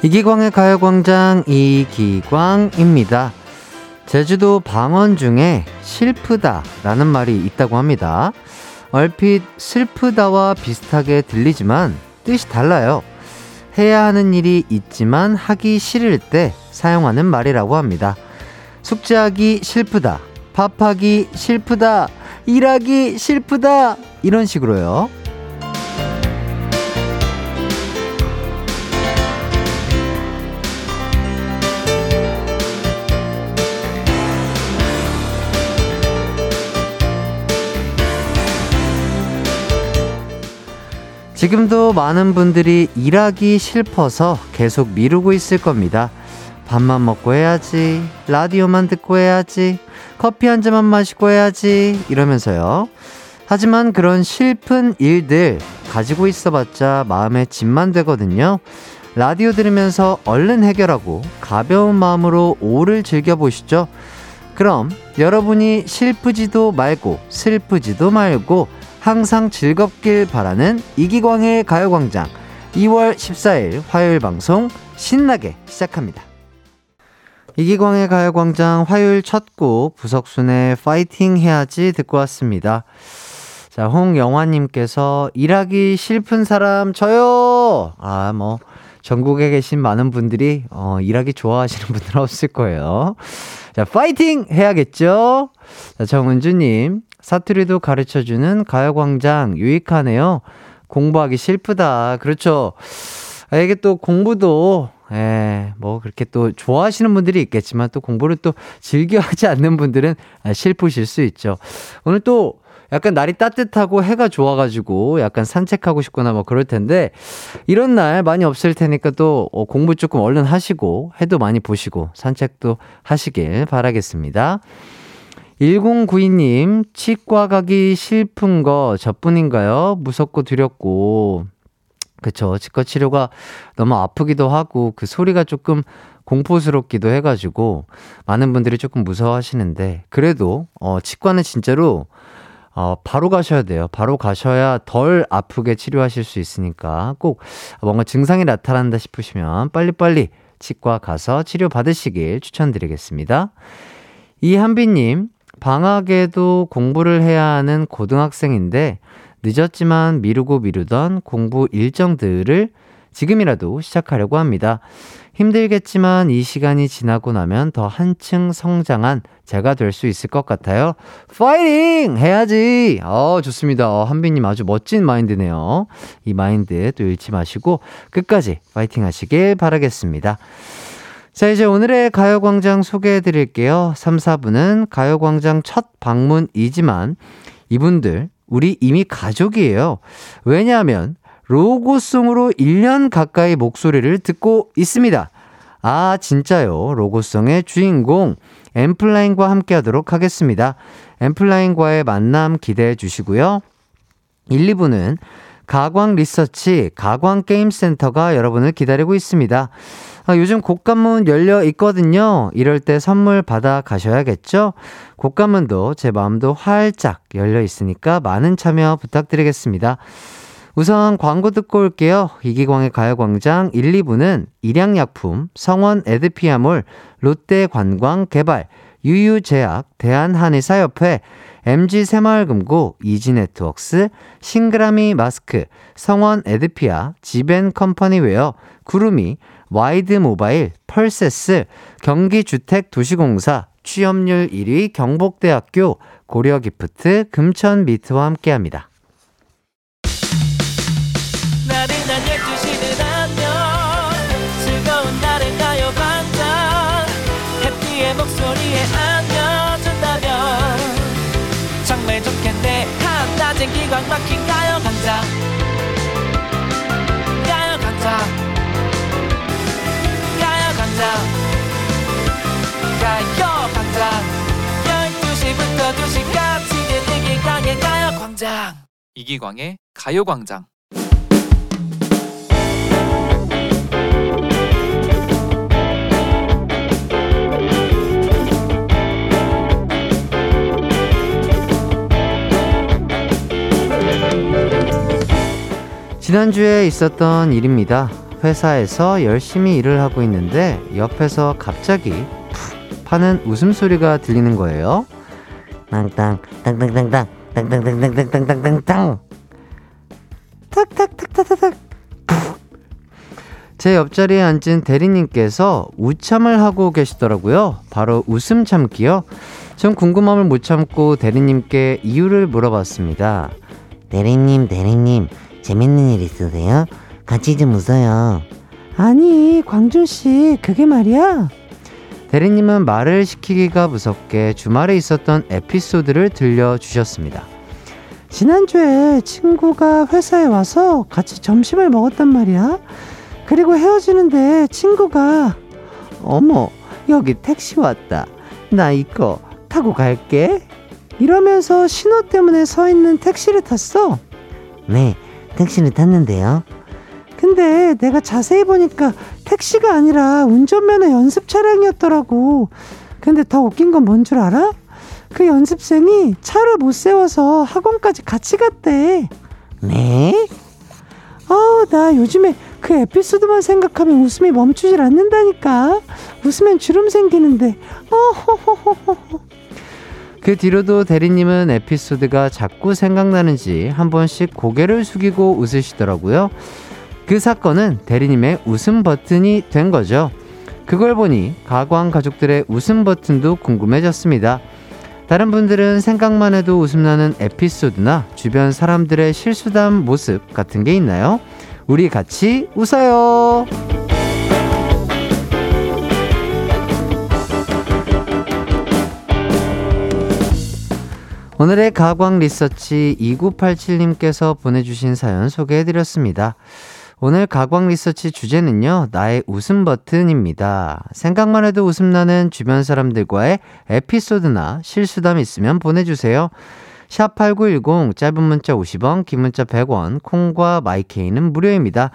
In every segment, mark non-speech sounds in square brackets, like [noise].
이기광의 가요광장 이기광입니다. 제주도 방언 중에 실프다 라는 말이 있다고 합니다. 얼핏 슬프다와 비슷하게 들리지만 뜻이 달라요. 해야 하는 일이 있지만 하기 싫을 때 사용하는 말이라고 합니다. 숙제하기 슬프다. 밥하기 슬프다. 일하기 슬프다. 이런 식으로요. 지금도 많은 분들이 일하기 싫어서 계속 미루고 있을 겁니다. 밥만 먹고 해야지, 라디오만 듣고 해야지, 커피 한 잔만 마시고 해야지, 이러면서요. 하지만 그런 슬픈 일들 가지고 있어봤자 마음에 짐만 되거든요. 라디오 들으면서 얼른 해결하고 가벼운 마음으로 오를 즐겨보시죠. 그럼 여러분이 슬프지도 말고 슬프지도 말고 항상 즐겁길 바라는 이기광의 가요광장 2월 14일 화요일 방송 신나게 시작합니다. 이기광의 가요광장 화요일 첫 곡 부석순의 파이팅 해야지 듣고 왔습니다. 자, 홍영화님께서 일하기 싫은 사람 저요! 아, 뭐, 전국에 계신 많은 분들이, 어, 일하기 좋아하시는 분들은 없을 거예요. 자, 파이팅! 해야겠죠? 자, 정은주님, 사투리도 가르쳐주는 가요광장 유익하네요. 공부하기 싫다. 그렇죠. 아, 이게 또 공부도, 예, 뭐 그렇게 또 좋아하시는 분들이 있겠지만 또 공부를 또 즐겨 하지 않는 분들은 슬프실 수 있죠. 오늘 또 약간 날이 따뜻하고 해가 좋아가지고 약간 산책하고 싶거나 뭐 그럴 텐데 이런 날 많이 없을 테니까 또 어, 공부 조금 얼른 하시고 해도 많이 보시고 산책도 하시길 바라겠습니다. 1092님, 치과 가기 싫은 거 저뿐인가요? 무섭고 두렵고. 그쵸. 치과 치료가 너무 아프기도 하고, 그 소리가 조금 공포스럽기도 해가지고, 많은 분들이 조금 무서워하시는데, 그래도, 어, 치과는 진짜로, 어, 바로 가셔야 돼요. 바로 가셔야 덜 아프게 치료하실 수 있으니까, 꼭 뭔가 증상이 나타난다 싶으시면, 빨리빨리 치과 가서 치료 받으시길 추천드리겠습니다. 이한비님, 방학에도 공부를 해야 하는 고등학생인데 늦었지만 미루고 미루던 공부 일정들을 지금이라도 시작하려고 합니다. 힘들겠지만 이 시간이 지나고 나면 더 한층 성장한 제가 될 수 있을 것 같아요. 파이팅! 해야지! 어, 좋습니다. 어, 한빈님 아주 멋진 마인드네요. 이 마인드 또 잃지 마시고 끝까지 파이팅 하시길 바라겠습니다. 자, 이제 오늘의 가요광장 소개해 드릴게요. 3, 4분은 가요광장 첫 방문이지만 이분들, 우리 이미 가족이에요. 왜냐하면 로고송으로 1년 가까이 목소리를 듣고 있습니다. 아, 진짜요. 로고송의 주인공, 엠플라인과 함께 하도록 하겠습니다. 엠플라인과의 만남 기대해 주시고요. 1, 2부는 가광 리서치 가광 게임센터가 여러분을 기다리고 있습니다. 아, 요즘 곡간문 열려 있거든요. 이럴 때 선물 받아 가셔야겠죠? 곡간문도 제 마음도 활짝 열려 있으니까 많은 참여 부탁드리겠습니다. 우선 광고 듣고 올게요. 이기광의 가요광장 1, 2부는 일양약품, 성원 에드피아몰, 롯데관광개발, 유유제약, 대한한의사협회, MG새마을금고, 이지네트웍스, 싱그라미 마스크, 성원 에드피아, 지벤컴퍼니웨어, 구름이, 와이드 모바일, 펄세스, 경기주택도시공사, 취업률 1위 경복대학교, 고려기프트, 금천미트와 함께합니다. 기광 막힌 이기광의 가요광장 이기광의 가요광장 지난주에 있었던 일입니다. 회사에서 열심히 일을 하고 있는데 옆에서 갑자기 푹 파는 웃음소리가 들리는 거예요. 땅땅 땅땅땅땅 땅땅땅땅땅땅땅땅 탁탁탁탁탁탁 제 옆자리에 앉은 대리님께서 우참을 하고 계시더라고요. 바로 웃음 참기요. 전 궁금함을 못 참고 대리님께 이유를 물어봤습니다. 대리님, 대리님, 재밌는 일 있으세요? 같이 좀 웃어요. 아니, 광준씨, 그게 말이야. 대리님은 말을 시키기가 무섭게 주말에 있었던 에피소드를 들려주셨습니다. 지난주에 친구가 회사에 와서 같이 점심을 먹었단 말이야. 그리고 헤어지는데 친구가 어머 여기 택시 왔다 나 이거 타고 갈게 이러면서 신호 때문에 서 있는 택시를 탔어 네 택시를 탔는데요 근데 내가 자세히 보니까 택시가 아니라 운전면허 연습 차량이었더라고 근데 더 웃긴 건 뭔 줄 알아? 그 연습생이 차를 못 세워서 학원까지 같이 갔대 네? 아우 나 요즘에 그 에피소드만 생각하면 웃음이 멈추질 않는다니까. 웃으면 주름 생기는데. 어호호호호. 그 뒤로도 대리님은 에피소드가 자꾸 생각나는지 한 번씩 고개를 숙이고 웃으시더라고요. 그 사건은 대리님의 웃음 버튼이 된 거죠. 그걸 보니 가광 가족들의 웃음 버튼도 궁금해졌습니다. 다른 분들은 생각만 해도 웃음나는 에피소드나 주변 사람들의 실수담 모습 같은 게 있나요? 우리 같이 웃어요. 오늘의 가광 리서치 2987님께서 보내주신 사연 소개해드렸습니다. 오늘 가광 리서치 주제는요, 나의 웃음 버튼입니다. 생각만 해도 웃음나는 주변 사람들과의 에피소드나 실수담 있으면 보내주세요. 샵8910 짧은 문자 50원, 긴 문자 100원, 콩과 마이케이는 무료입니다.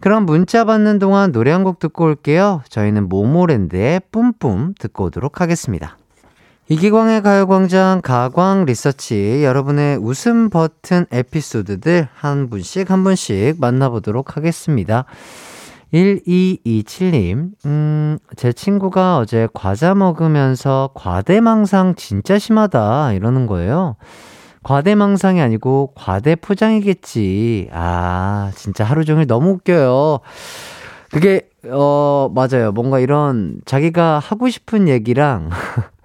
그럼 문자 받는 동안 노래 한 곡 듣고 올게요. 저희는 모모랜드의 뿜뿜 듣고 오도록 하겠습니다. 이기광의 가요광장 가광 리서치 여러분의 웃음 버튼 에피소드들 한 분씩 한 분씩 만나보도록 하겠습니다. 1227님, 음, 제 친구가 어제 과자 먹으면서 과대망상 진짜 심하다 이러는 거예요. 과대망상이 아니고 과대포장이겠지. 아, 진짜 하루 종일 너무 웃겨요. 그게, 어, 맞아요. 뭔가 이런 자기가 하고 싶은 얘기랑 [laughs]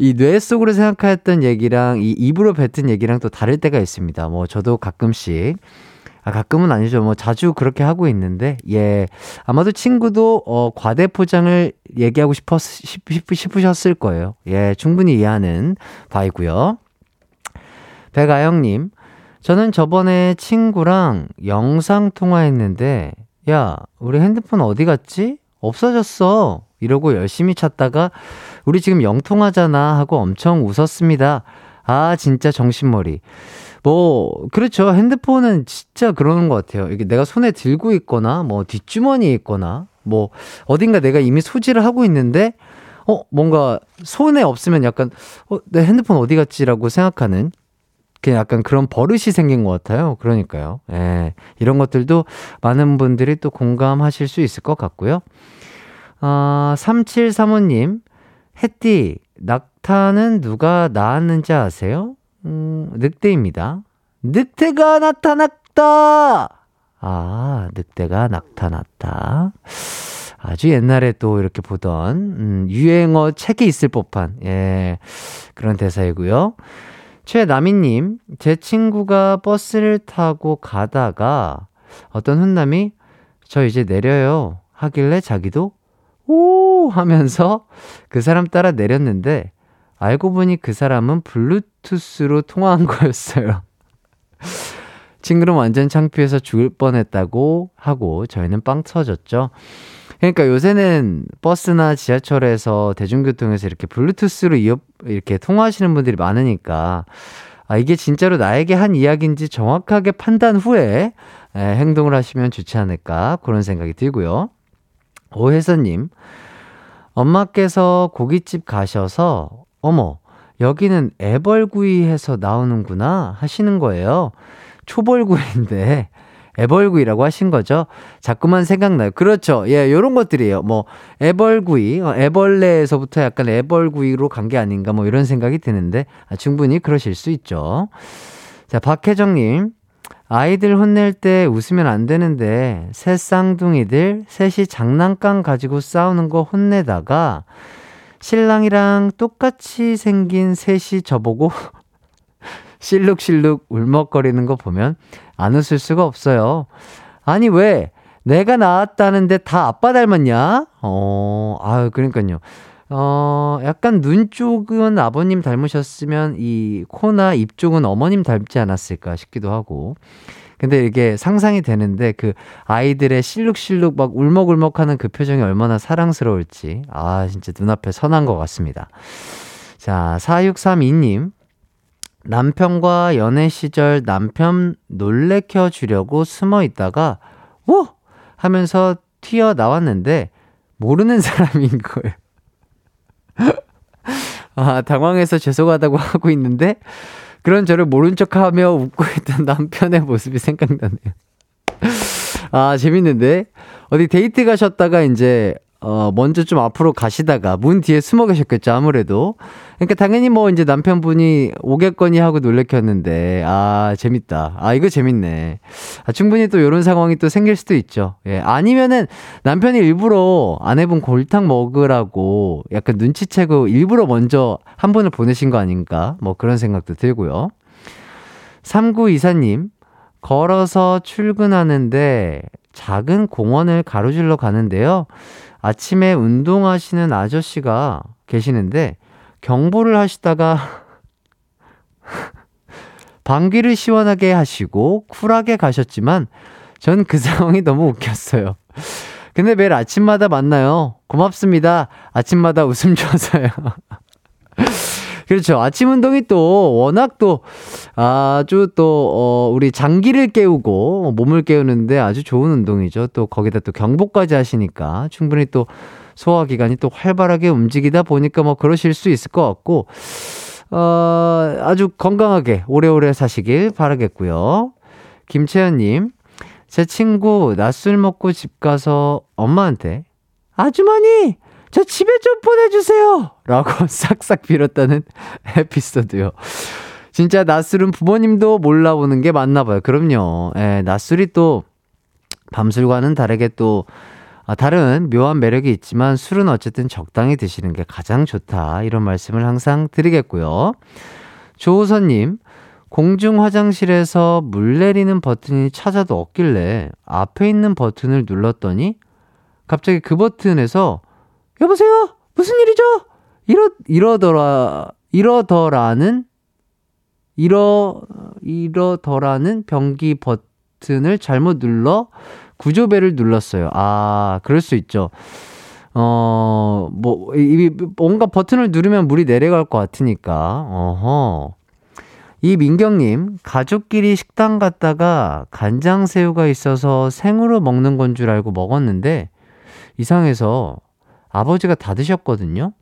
이 뇌 속으로 생각했던 얘기랑 이 입으로 뱉은 얘기랑 또 다를 때가 있습니다. 뭐 저도 가끔씩 아, 가끔은 아니죠. 뭐 자주 그렇게 하고 있는데, 예. 아마도 친구도, 어, 과대 포장을 얘기하고 싶었, 싶, 싶으셨을 거예요. 예, 충분히 이해하는 바이고요 백아영님, 저는 저번에 친구랑 영상 통화했는데, 야, 우리 핸드폰 어디 갔지? 없어졌어. 이러고 열심히 찾다가, 우리 지금 영통하잖아 하고 엄청 웃었습니다. 아, 진짜 정신머리. 뭐, 그렇죠. 핸드폰은 진짜 그러는 것 같아요. 이게 내가 손에 들고 있거나, 뭐, 뒷주머니에 있거나, 뭐, 어딘가 내가 이미 소지를 하고 있는데, 어, 뭔가 손에 없으면 약간, 어, 내 핸드폰 어디 갔지라고 생각하는, 그냥 약간 그런 버릇이 생긴 것 같아요. 그러니까요. 예. 이런 것들도 많은 분들이 또 공감하실 수 있을 것 같고요. 아, 3735님, 햇띠, 낙타는 누가 낳았는지 아세요? 음, 늑대입니다. 늑대가 나타났다! 아, 늑대가 나타났다. 아주 옛날에 또 이렇게 보던, 음, 유행어 책에 있을 법한, 예, 그런 대사이고요. 최나미님, 제 친구가 버스를 타고 가다가 어떤 훈남이 저 이제 내려요 하길래 자기도 오 하면서 그 사람 따라 내렸는데 알고 보니 그 사람은 블루투스로 통화한 거였어요. 친구는 완전 창피해서 죽을 뻔했다고 하고 저희는 빵 터졌죠. 그러니까 요새는 버스나 지하철에서 대중교통에서 이렇게 블루투스로 이어, 이렇게 통화하시는 분들이 많으니까 아, 이게 진짜로 나에게 한 이야기인지 정확하게 판단 후에 에, 행동을 하시면 좋지 않을까 그런 생각이 들고요. 오혜선님, 엄마께서 고깃집 가셔서 어머, 여기는 애벌구이 해서 나오는구나 하시는 거예요. 초벌구이인데 애벌구이라고 하신 거죠? 자꾸만 생각나요. 그렇죠. 예, 요런 것들이에요. 뭐, 애벌구이, 어, 애벌레에서부터 약간 애벌구이로 간 게 아닌가 뭐 이런 생각이 드는데, 아, 충분히 그러실 수 있죠. 자, 박혜정님. 아이들 혼낼 때 웃으면 안 되는데, 새 쌍둥이들 셋이 장난감 가지고 싸우는 거 혼내다가, 신랑이랑 똑같이 생긴 셋이 저보고 실룩실룩 울먹거리는 거 보면 안 웃을 수가 없어요. 아니, 왜? 내가 낳았다는데 다 아빠 닮았냐? 어, 아유, 그러니까요. 어, 약간 눈 쪽은 아버님 닮으셨으면 이 코나 입 쪽은 어머님 닮지 않았을까 싶기도 하고. 근데 이게 상상이 되는데 그 아이들의 실룩실룩 막 울먹울먹 하는 그 표정이 얼마나 사랑스러울지. 아, 진짜 눈앞에 선한 것 같습니다. 자, 4632님. 남편과 연애 시절 남편 놀래켜 주려고 숨어 있다가, 오! 하면서 튀어 나왔는데, 모르는 [laughs] 사람인 거예요. 아, 당황해서 죄송하다고 하고 있는데, 그런 저를 모른 척 하며 웃고 있던 남편의 모습이 생각나네요. 아, 재밌는데? 어디 데이트 가셨다가 이제, 어, 먼저 좀 앞으로 가시다가 문 뒤에 숨어 계셨겠죠, 아무래도. 그러니까 당연히 뭐 이제 남편분이 오겠거니 하고 놀래켰는데, 아, 재밌다. 아, 이거 재밌네. 아, 충분히 또 이런 상황이 또 생길 수도 있죠. 예. 아니면은 남편이 일부러 아내분 골탕 먹으라고 약간 눈치채고 일부러 먼저 한 분을 보내신 거 아닌가? 뭐 그런 생각도 들고요. 3924님, 걸어서 출근하는데 작은 공원을 가로질러 가는데요. 아침에 운동하시는 아저씨가 계시는데 경보를 하시다가 [laughs] 방귀를 시원하게 하시고 쿨하게 가셨지만 전 그 [laughs] 상황이 너무 웃겼어요. 근데 매일 아침마다 만나요. 고맙습니다. 아침마다 웃음 줘서요. [laughs] 그렇죠. 아침 운동이 또 워낙 또 아주 또 어, 우리 장기를 깨우고 몸을 깨우는데 아주 좋은 운동이죠. 또 거기다 또 경보까지 하시니까 충분히 또 소화 기관이 또 활발하게 움직이다 보니까 뭐 그러실 수 있을 것 같고 어, 아주 건강하게 오래오래 사시길 바라겠고요. 김채연님, 제 친구 낮술 먹고 집 가서 엄마한테 아주머니 저 집에 좀 보내주세요! 라고 [laughs] 싹싹 빌었다는 에피소드요. 진짜 낮술은 부모님도 몰라보는 게 맞나 봐요. 그럼요. 예, 낮술이 또 밤술과는 다르게 또 아, 다른 묘한 매력이 있지만 술은 어쨌든 적당히 드시는 게 가장 좋다. 이런 말씀을 항상 드리겠고요. 조우선님, 공중 화장실에서 물 내리는 버튼이 찾아도 없길래 앞에 있는 버튼을 눌렀더니 갑자기 그 버튼에서 여보세요? 무슨 일이죠? 이러, 이러더라, 이러더라는, 이러, 이러더라는 변기 버튼을 잘못 눌러 구조배를 눌렀어요. 아, 그럴 수 있죠. 어, 뭐, 이, 뭔가 버튼을 누르면 물이 내려갈 것 같으니까. 어허. 이 민경님, 가족끼리 식당 갔다가 간장새우가 있어서 생으로 먹는 건 줄 알고 먹었는데, 이상해서 아버지가 다 드셨거든요.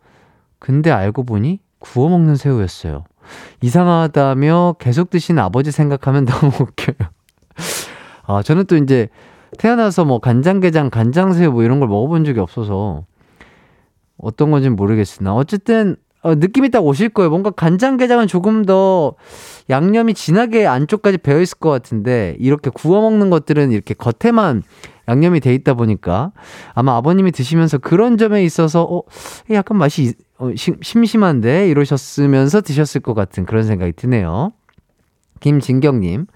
근데 알고 보니 구워 먹는 새우였어요. 이상하다며 계속 드신 아버지 생각하면 [laughs] 너무 웃겨요. 아, 저는 또 이제 태어나서 뭐 간장게장, 간장새우 뭐 이런 걸 먹어본 적이 없어서 어떤 건지 모르겠으나 어쨌든 어, 느낌이 딱 오실 거예요. 뭔가 간장게장은 조금 더 양념이 진하게 안쪽까지 배어 있을 것 같은데 이렇게 구워 먹는 것들은 이렇게 겉에만 양념이 돼 있다 보니까 아마 아버님이 드시면서 그런 점에 있어서 어 약간 맛이 어, 심심한데 이러셨으면서 드셨을 것 같은 그런 생각이 드네요. 김진경님.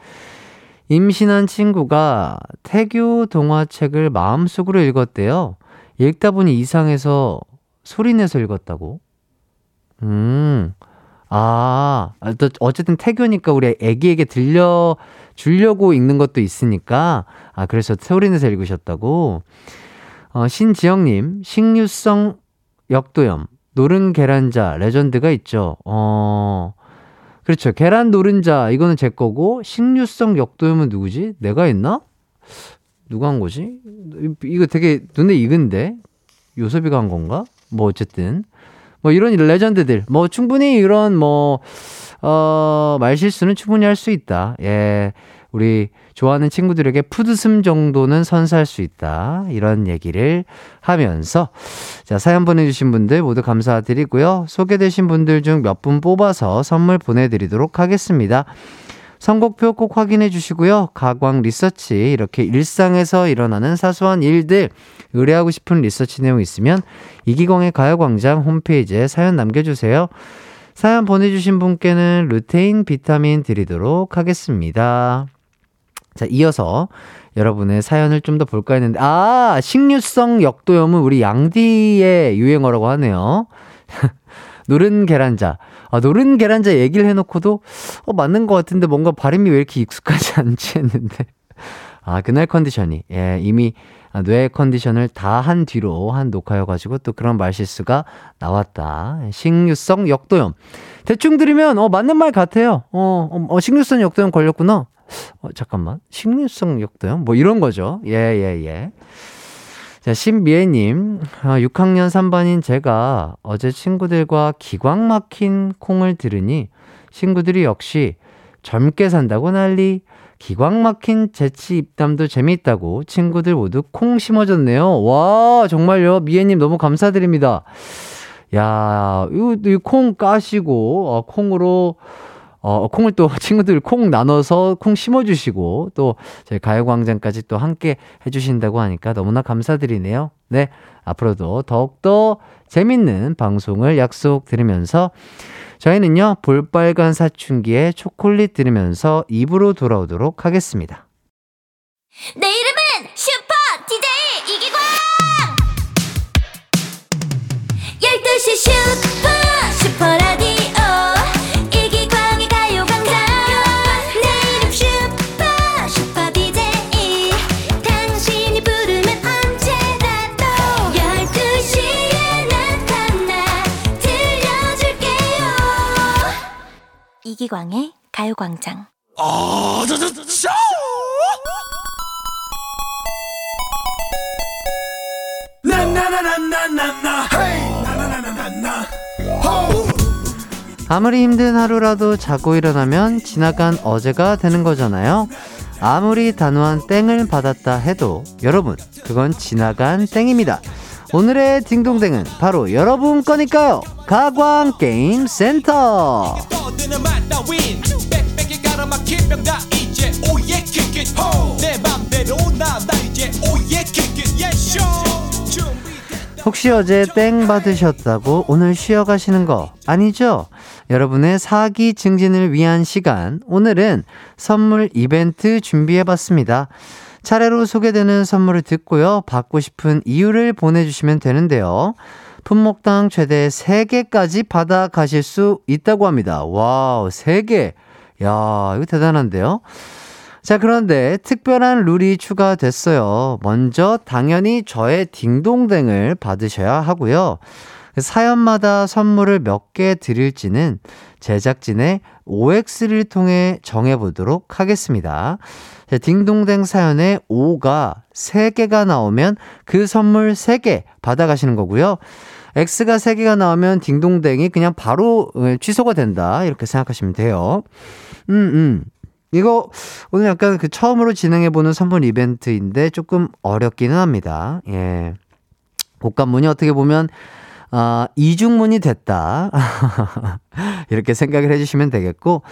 임신한 친구가 태교 동화책을 마음속으로 읽었대요. 읽다 보니 이상해서 소리내서 읽었다고. 음, 아, 또 어쨌든 태교니까 우리 애기에게 들려 주려고 읽는 것도 있으니까, 아, 그래서 소리내서 읽으셨다고. 어, 신지영님, 식류성 역도염, 노른 계란자, 레전드가 있죠. 어, 그렇죠. 계란 노른자, 이거는 제 거고, 식류성 역도염은 누구지? 내가 했나? 누가 한 거지? 이거 되게 눈에 익은데? 요섭이가 한 건가? 뭐, 어쨌든. 뭐, 이런 레전드들. 뭐, 충분히 이런 뭐, 어, 말 실수는 충분히 할 수 있다. 예. 우리 좋아하는 친구들에게 푸드슴 정도는 선사할 수 있다. 이런 얘기를 하면서 자, 사연 보내주신 분들 모두 감사드리고요. 소개되신 분들 중 몇 분 뽑아서 선물 보내드리도록 하겠습니다. 선곡표 꼭 확인해 주시고요. 가광 리서치 이렇게 일상에서 일어나는 사소한 일들 의뢰하고 싶은 리서치 내용 있으면 이기광의 가요광장 홈페이지에 사연 남겨주세요. 사연 보내주신 분께는 루테인 비타민 드리도록 하겠습니다. 자, 이어서 여러분의 사연을 좀 더 볼까 했는데, 아, 식류성 역도염은 우리 양디의 유행어라고 하네요. [laughs] 노른 계란자. 아, 노른 계란자 얘기를 해놓고도, 어, 맞는 것 같은데 뭔가 발음이 왜 이렇게 익숙하지 않지 했는데. 아, 그날 컨디션이, 예, 이미 뇌 컨디션을 다 한 뒤로 한 녹화여가지고 또 그런 말실수가 나왔다. 식류성 역도염. 대충 들으면, 어, 맞는 말 같아요. 어, 어, 어 식류성 역도염 걸렸구나. 어, 잠깐만. 식류성 역도염? 뭐 이런 거죠. 예, 예, 예. 자, 신미애님, 6학년 아, 3반인 제가 어제 친구들과 기광 막힌 콩을 들으니 친구들이 역시 젊게 산다고 난리, 기광 막힌 재치 입담도 재미있다고 친구들 모두 콩 심어줬네요. 와, 정말요. 미애님 너무 감사드립니다. 야, 이콩 까시고, 어, 콩으로 어, 콩을 또 [laughs] 친구들 콩 나눠서 콩 심어주시고 또 저희 가요광장까지 또 함께 해주신다고 하니까 너무나 감사드리네요. 네. 앞으로도 더욱더 재밌는 방송을 약속드리면서 저희는요, 볼빨간 사춘기에 초콜릿 들으면서 입으로 돌아오도록 하겠습니다. 내 이름은 슈퍼 DJ 이기광! 12시 슈퍼 이기광의 가요광장. 아, 저, 저, 저, 아무리 힘든 하루라도 자고 일어나면 지나간 어제가 되는 거잖아요. 아무리 단호한 땡을 받았다 해도 여러분, 그건 지나간 땡입니다. 오늘의 딩동댕은 바로 여러분 거니까요. 가광 게임 센터. 혹시 어제 땡 받으셨다고 오늘 쉬어 가시는 거 아니죠? 여러분의 사기 증진을 위한 시간. 오늘은 선물 이벤트 준비해 봤습니다. 차례로 소개되는 선물을 듣고요. 받고 싶은 이유를 보내주시면 되는데요. 품목당 최대 3개까지 받아 가실 수 있다고 합니다. 와우, 3개. 야, 이거 대단한데요? 자, 그런데 특별한 룰이 추가됐어요. 먼저 당연히 저의 딩동댕을 받으셔야 하고요. 사연마다 선물을 몇 개 드릴지는 제작진의 OX를 통해 정해보도록 하겠습니다. 딩동댕 사연에 5가 3개가 나오면 그 선물 3개 받아가시는 거고요. X가 3개가 나오면 딩동댕이 그냥 바로 어, 취소가 된다. 이렇게 생각하시면 돼요. 음, 음. 이거 오늘 약간 그 처음으로 진행해보는 선물 이벤트인데 조금 어렵기는 합니다. 예. 곡간문이 어떻게 보면 아, 이중문이 됐다. [laughs] 이렇게 생각을 해주시면 되겠고,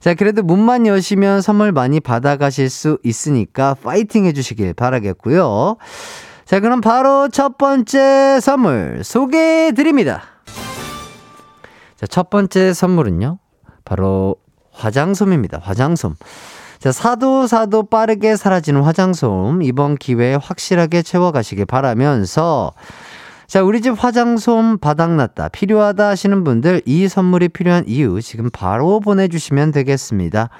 자, 그래도 문만 여시면 선물 많이 받아가실 수 있으니까 파이팅 해주시길 바라겠고요. 자, 그럼 바로 첫 번째 선물 소개해 드립니다. 자, 첫 번째 선물은요. 바로 화장솜입니다. 화장솜. 자, 사도 사도 빠르게 사라지는 화장솜. 이번 기회에 확실하게 채워가시길 바라면서 자, 우리 집 화장솜 바닥났다. 필요하다 하시는 분들 이 선물이 필요한 이유 지금 바로 보내주시면 되겠습니다.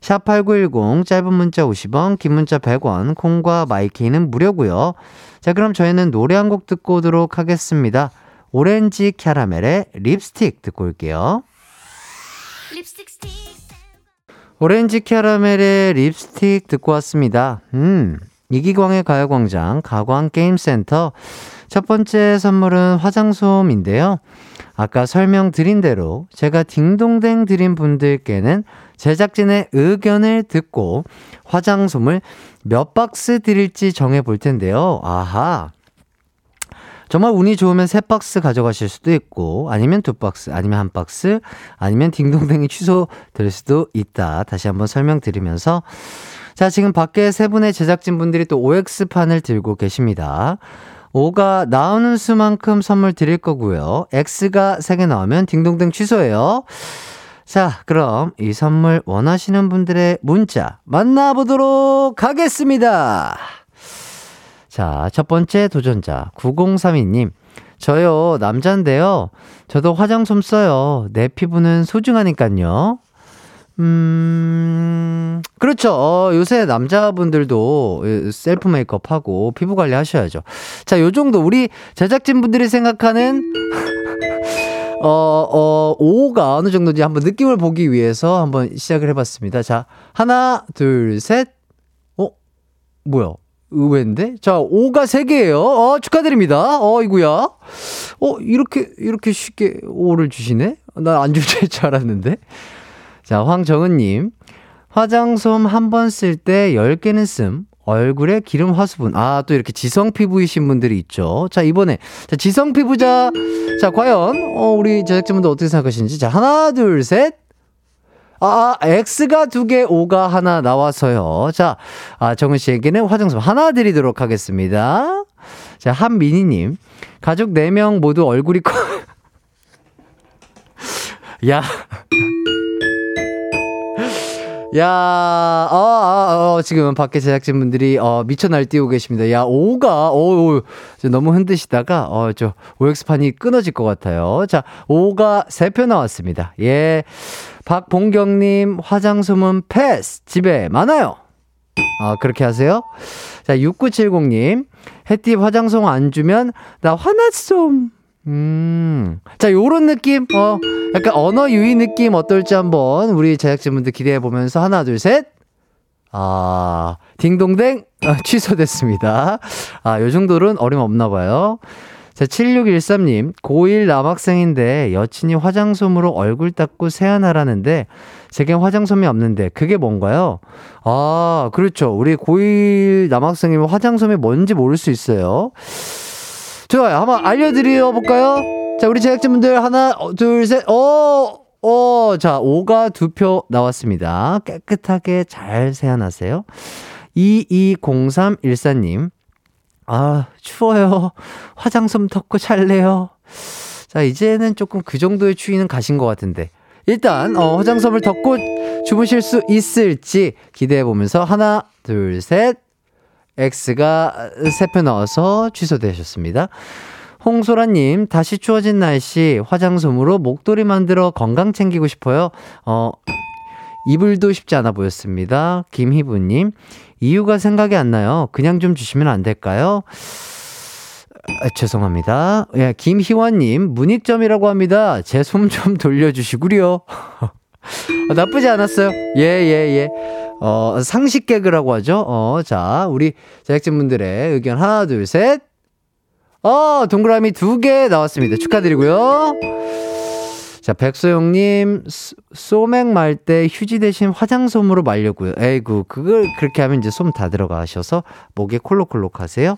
샵8910 짧은 문자 50원, 긴 문자 100원, 콩과 마이케이는 무료고요. 자, 그럼 저희는 노래 한 곡 듣고 오도록 하겠습니다. 오렌지 캐러멜의 립스틱 듣고 올게요. 립스틱 오렌지 캐러멜의 립스틱 듣고 왔습니다. 음, 이기광의 가요광장 가광게임센터 첫 번째 선물은 화장솜인데요. 아까 설명드린 대로 제가 딩동댕 드린 분들께는 제작진의 의견을 듣고 화장솜을 몇 박스 드릴지 정해 볼 텐데요. 아하. 정말 운이 좋으면 세 박스 가져가실 수도 있고, 아니면 두 박스, 아니면 한 박스, 아니면 딩동댕이 취소될 수도 있다. 다시 한번 설명드리면서. 자, 지금 밖에 세 분의 제작진 분들이 또 OX판을 들고 계십니다. 5가 나오는 수만큼 선물 드릴 거고요. X가 3개 나오면 딩동댕 취소예요. 자, 그럼 이 선물 원하시는 분들의 문자 만나보도록 하겠습니다. 자, 첫 번째 도전자 9032님. 저요, 남잔데요. 저도 화장솜 써요. 내 피부는 소중하니깐요. 음, 그렇죠. 어, 요새 남자분들도 셀프 메이크업 하고 피부 관리 하셔야죠. 자, 요 정도 우리 제작진분들이 생각하는 [laughs] 어, 어, 5가 어느 정도인지 한번 느낌을 보기 위해서 한번 시작을 해봤습니다. 자, 하나, 둘, 셋. 어? 뭐야? 의외인데? 자, 5가 3개예요. 어, 축하드립니다. 어, 이구야. 어, 이렇게, 이렇게 쉽게 5를 주시네? 나안 주실 줄 알았는데. 자, 황정은님. 화장솜 한 번 쓸 때 10개는 씀. 얼굴에 기름 화수분. 아, 또 이렇게 지성 피부이신 분들이 있죠. 자, 이번에. 자, 지성 피부자. 자, 과연, 어, 우리 제작진분들 어떻게 생각하시는지. 자, 하나, 둘, 셋. 아, X가 두 개, O가 하나 나와서요. 자, 아, 정은 씨에게는 화장솜 하나 드리도록 하겠습니다. 자, 한민희님. 가족 4명 모두 얼굴이 커. [laughs] 야. 야, 어, 어, 어, 지금 밖에 제작진분들이, 어, 미쳐 날뛰고 계십니다. 야, 오가, 오, 오, 너무 흔드시다가, 어, 저, OX판이 끊어질 것 같아요. 자, 오가 세표 나왔습니다. 예. 박봉경님, 화장솜은 패스. 집에 많아요. 아, 그렇게 하세요? 자, 6970님, 햇띠 화장솜 안 주면, 나 화났쏨. 음. 자, 요런 느낌, 어, 약간 언어 유희 느낌 어떨지 한번 우리 제작진분들 기대해 보면서 하나, 둘, 셋. 아, 딩동댕, 아, [laughs] 취소됐습니다. 아, 요 정도는 어림없나 봐요. 자, 7613님, 고1 남학생인데 여친이 화장솜으로 얼굴 닦고 세안하라는데 제겐 화장솜이 없는데 그게 뭔가요? 아, 그렇죠. 우리 고1 남학생이면 화장솜이 뭔지 모를 수 있어요. 좋아요. 한번 알려드려 볼까요? 자, 우리 제작진분들 하나, 어, 둘, 셋, 어, 어, 자, 5가 두 표 나왔습니다. 깨끗하게 잘 세안하세요. 220314님, 아, 추워요. 화장 솜 덮고 잘래요. 자, 이제는 조금 그 정도의 추위는 가신 것 같은데. 일단, 어, 화장솜을 덮고 주무실 수 있을지 기대해 보면서 하나, 둘, 셋. X가 세표 넣어서 취소되셨습니다. 홍소라님, 다시 추워진 날씨, 화장솜으로 목도리 만들어 건강 챙기고 싶어요. 어, 이불도 쉽지 않아 보였습니다. 김희부님, 이유가 생각이 안 나요. 그냥 좀 주시면 안 될까요? 아, 죄송합니다. 예, 김희원님, 문익점이라고 합니다. 제 솜 좀 돌려주시구려. [laughs] 어, 나쁘지 않았어요. 예, 예, 예. 어, 상식 개그라고 하죠. 어, 자, 우리 제작진분들의 의견 하나, 둘, 셋. 어, 동그라미 두 개 나왔습니다. 축하드리고요. 자, 백소영님, 소맥 말 때 휴지 대신 화장솜으로 말려고요. 에이구, 그걸 그렇게 하면 이제 솜 다 들어가셔서 목에 콜록콜록 하세요.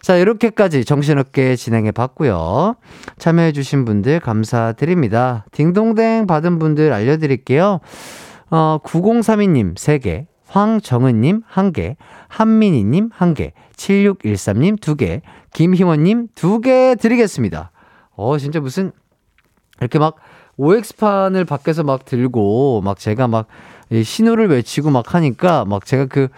자, 이렇게까지 정신없게 진행해 봤고요. 참여해 주신 분들 감사드립니다. 딩동댕 받은 분들 알려드릴게요. 어, 9032님 3개, 황정은님 1개, 한민희님 1개, 7613님 2개, 김희원님 2개 드리겠습니다. 어, 진짜 무슨, 이렇게 막, OX판을 밖에서 막 들고, 막 제가 막, 신호를 외치고 막 하니까, 막 제가 그,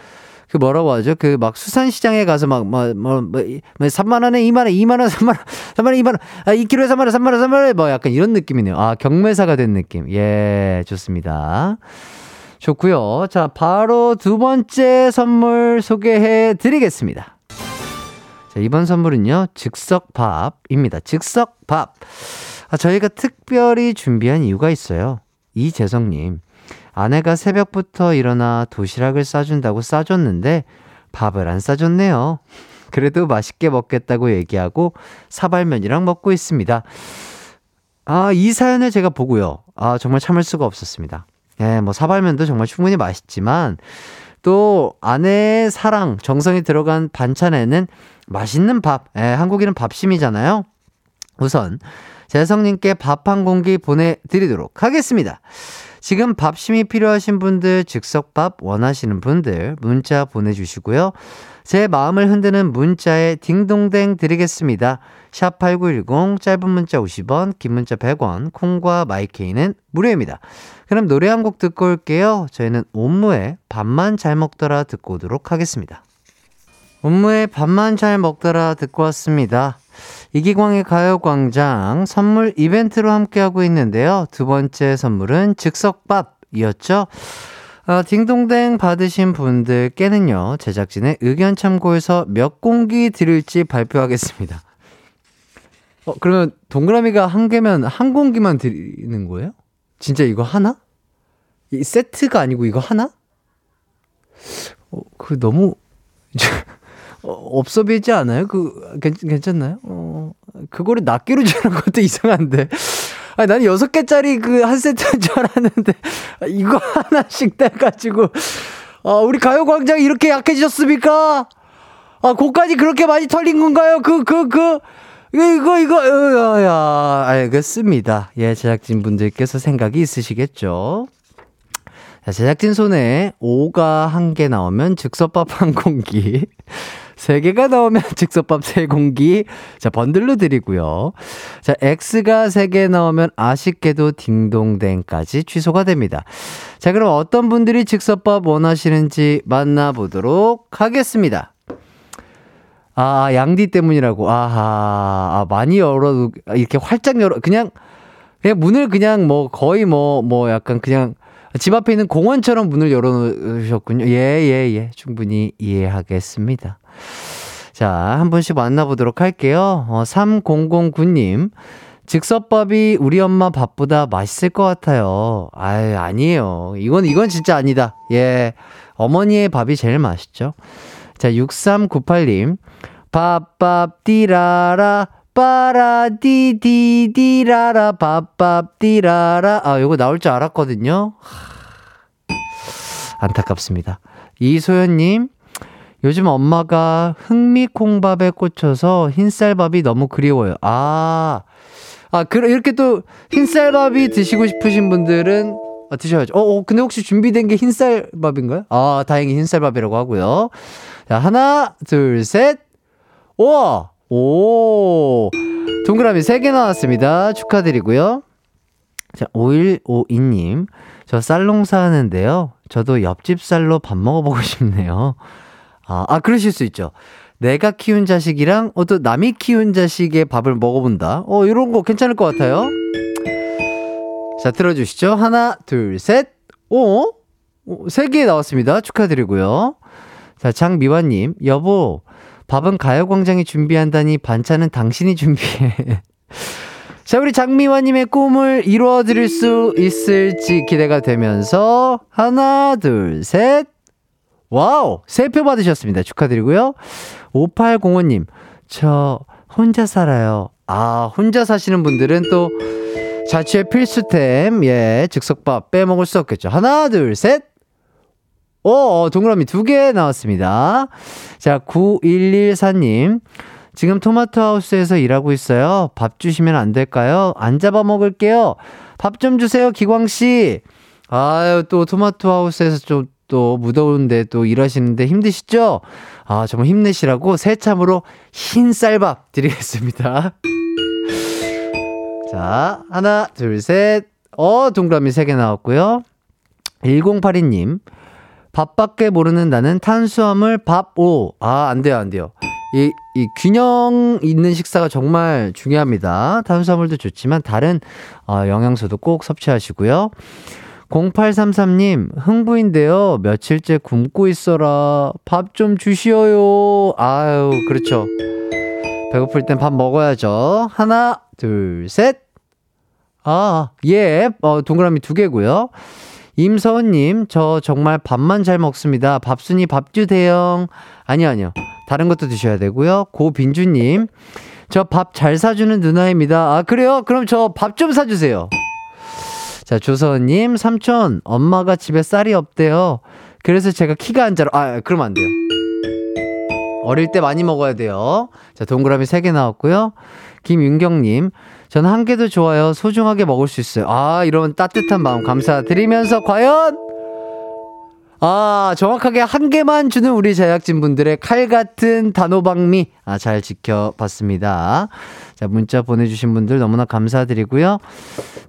그 뭐라고 하죠? 그 막 수산시장에 가서 막, 뭐, 뭐, 뭐, 3만원에 2만원, 2만원, 3만원, 3만원, [laughs] 2만원, 아, 2kg에 3만원, 3만원, 3만원, 뭐 약간 이런 느낌이네요. 아, 경매사가 된 느낌. 예, 좋습니다. 좋고요 자, 바로 두 번째 선물 소개해 드리겠습니다. 자, 이번 선물은요, 즉석밥입니다. 즉석밥. 아, 저희가 특별히 준비한 이유가 있어요. 이재성님. 아내가 새벽부터 일어나 도시락을 싸준다고 싸줬는데 밥을 안 싸줬네요. 그래도 맛있게 먹겠다고 얘기하고 사발면이랑 먹고 있습니다. 아, 이 사연을 제가 보고요. 아, 정말 참을 수가 없었습니다. 예, 뭐 사발면도 정말 충분히 맛있지만 또 아내의 사랑, 정성이 들어간 반찬에는 맛있는 밥, 예, 한국인은 밥심이잖아요. 우선 재성님께 밥 한 공기 보내드리도록 하겠습니다. 지금 밥심이 필요하신 분들, 즉석밥 원하시는 분들 문자 보내주시고요. 제 마음을 흔드는 문자에 딩동댕 드리겠습니다. 샵 8910 짧은 문자 50원, 긴 문자 100원, 콩과 마이케이는 무료입니다. 그럼 노래 한 곡 듣고 올게요. 저희는 옴무의 밥만 잘 먹더라 듣고 오도록 하겠습니다. 옴무의 밥만 잘 먹더라 듣고 왔습니다. 이기광의 가요광장 선물 이벤트로 함께하고 있는데요. 두 번째 선물은 즉석밥이었죠. 아, 딩동댕 받으신 분들께는요, 제작진의 의견 참고해서 몇 공기 드릴지 발표하겠습니다. 어, 그러면 동그라미가 한 개면 한 공기만 드리는 거예요? 진짜 이거 하나? 이 세트가 아니고 이거 하나? 어, 그 너무 어, 없어 보이지 않아요? 그 괜, 괜찮 나요? 어, 그거를 낱개로 주는 것도 [laughs] 이상한데. 아니, 나는 여섯 개짜리 그 한 세트인 줄 알았는데, [laughs] 이거 하나씩 떼가지고, 아, 우리 가요광장 이렇게 약해지셨습니까? 아, 고까지 그렇게 많이 털린 건가요? 그, 그, 그, 이거, 이거, 어, 야, 알겠습니다. 예, 제작진 분들께서 생각이 있으시겠죠? 자, 제작진 손에 5가 한 개 나오면 즉석밥 한 공기. 3개가 나오면 [laughs] 즉석밥 3공기. 자, 번들로 드리고요. 자, X가 3개 나오면 아쉽게도 딩동댕까지 취소가 됩니다. 자, 그럼 어떤 분들이 즉석밥 원하시는지 만나보도록 하겠습니다. 아, 양디 때문이라고. 아하, 아, 많이 열어도, 이렇게 활짝 열어, 그냥, 그냥 문을 그냥 뭐 거의 뭐, 뭐 약간 그냥 집 앞에 있는 공원처럼 문을 열어놓으셨군요. 예, 예, 예. 충분히 이해하겠습니다. 자, 한 분씩 만나보도록 할게요. 어, 3009님. 즉석밥이 우리 엄마 밥보다 맛있을 것 같아요. 아유, 아니에요. 이건, 이건 진짜 아니다. 예. 어머니의 밥이 제일 맛있죠. 자, 6398님. 밥밥 띠라라 빠라디디디라라 밥밥디라라 아 요거 나올 줄 알았거든요 안타깝습니다 이소연님 요즘 엄마가 흑미콩밥에 꽂혀서 흰쌀밥이 너무 그리워요 아, 아 그, 이렇게 또 흰쌀밥이 드시고 싶으신 분들은 아, 드셔야죠 어, 어 근데 혹시 준비된 게 흰쌀밥인가요? 아 다행히 흰쌀밥이라고 하고요 자 하나 둘 셋 우와 오! 동그라미 3개 나왔습니다. 축하드리고요. 자, 5152님. 저 쌀농사 하는데요. 저도 옆집 쌀로 밥 먹어보고 싶네요. 아, 아, 그러실 수 있죠. 내가 키운 자식이랑, 어, 또 남이 키운 자식의 밥을 먹어본다. 어, 이런 거 괜찮을 것 같아요. 자, 들어주시죠. 하나, 둘, 셋. 오! 세개 나왔습니다. 축하드리고요. 자, 장미화님. 여보, 밥은 가요광장이 준비한다니 반찬은 당신이 준비해. [laughs] 자, 우리 장미화님의 꿈을 이루어드릴 수 있을지 기대가 되면서, 하나, 둘, 셋. 와우! 세 표 받으셨습니다. 축하드리고요. 5805님, 저 혼자 살아요. 아, 혼자 사시는 분들은 또 자취의 필수템, 예, 즉석밥 빼먹을 수 없겠죠. 하나, 둘, 셋. 오, 어, 동그라미 두 개 나왔습니다. 자, 9114님. 지금 토마토 하우스에서 일하고 있어요. 밥 주시면 안 될까요? 안 잡아 먹을게요. 밥 좀 주세요, 기광씨. 아유, 또 토마토 하우스에서 좀 또 무더운데 또 일하시는데 힘드시죠? 아, 정말 힘내시라고 새참으로 흰 쌀밥 드리겠습니다. [laughs] 자, 하나, 둘, 셋. 어, 동그라미 세 개 나왔고요. 1082님. 밥밖에 모르는 나는 탄수화물 밥 오. 아, 안 돼요, 안 돼요. 이, 이 균형 있는 식사가 정말 중요합니다. 탄수화물도 좋지만 다른 어, 영양소도 꼭 섭취하시고요. 0833님, 흥부인데요. 며칠째 굶고 있어라. 밥 좀 주시어요. 아유, 그렇죠. 배고플 땐 밥 먹어야죠. 하나, 둘, 셋. 아, 예. 어, 동그라미 두 개고요. 임서은님, 저 정말 밥만 잘 먹습니다. 밥순이 밥주 대영. 아니요, 아니요. 다른 것도 드셔야 되고요. 고빈주님, 저 밥 잘 사주는 누나입니다. 아, 그래요? 그럼 저 밥 좀 사주세요. 자, 조서은님, 삼촌, 엄마가 집에 쌀이 없대요. 그래서 제가 키가 안 자라. 아, 그러면 안 돼요. 어릴 때 많이 먹어야 돼요. 자, 동그라미 3개 나왔고요. 김윤경님, 전 한 개도 좋아요. 소중하게 먹을 수 있어요. 아, 이런 따뜻한 마음 감사드리면서 과연 아, 정확하게 한 개만 주는 우리 제작진 분들의 칼 같은 단호박미. 아, 잘 지켜봤습니다. 자, 문자 보내주신 분들 너무나 감사드리고요.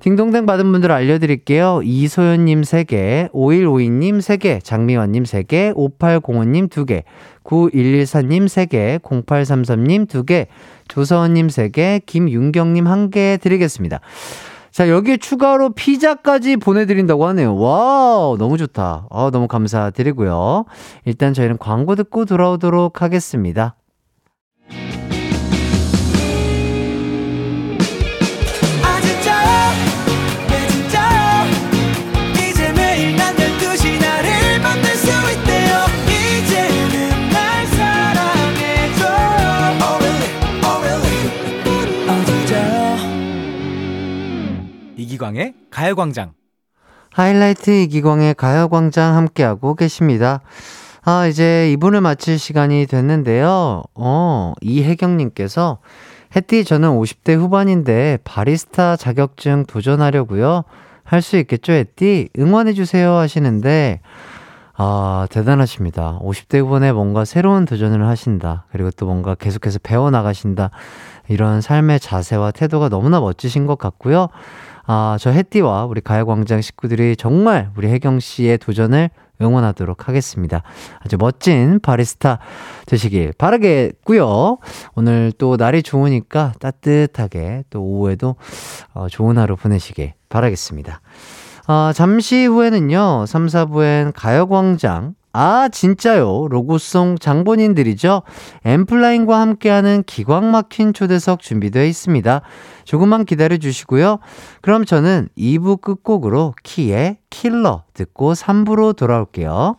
딩동댕 받은 분들 알려드릴게요. 이소연님 3개, 5152님 3개, 장미환님 3개, 5805님 2개, 9114님 3개, 0833님 2개, 조서원님 3개, 김윤경님 1개 드리겠습니다. 자, 여기에 추가로 피자까지 보내드린다고 하네요. 와우, 너무 좋다. 아, 너무 감사드리고요. 일단 저희는 광고 듣고 돌아오도록 하겠습니다. 이기광의 가요광장. 하이라이트 이기광의 가요광장 함께하고 계십니다. 아, 이제 이분을 마칠 시간이 됐는데요. 어, 이혜경님께서, 혜띠, 저는 50대 후반인데, 바리스타 자격증 도전하려고요. 할 수 있겠죠, 혜띠? 응원해주세요 하시는데, 아, 대단하십니다. 50대 후반에 뭔가 새로운 도전을 하신다. 그리고 또 뭔가 계속해서 배워나가신다. 이런 삶의 자세와 태도가 너무나 멋지신 것 같고요. 아, 저 해띠와 우리 가요광장 식구들이 정말 우리 혜경 씨의 도전을 응원하도록 하겠습니다. 아주 멋진 바리스타 되시길 바라겠고요. 오늘 또 날이 좋으니까 따뜻하게 또 오후에도 어, 좋은 하루 보내시길 바라겠습니다. 어, 잠시 후에는요, 3, 4부엔 가요광장 아, 진짜요. 로고송 장본인들이죠. 엠플라인과 함께하는 기광 막힌 초대석 준비되어 있습니다. 조금만 기다려 주시고요. 그럼 저는 2부 끝곡으로 키의 킬러 듣고 3부로 돌아올게요.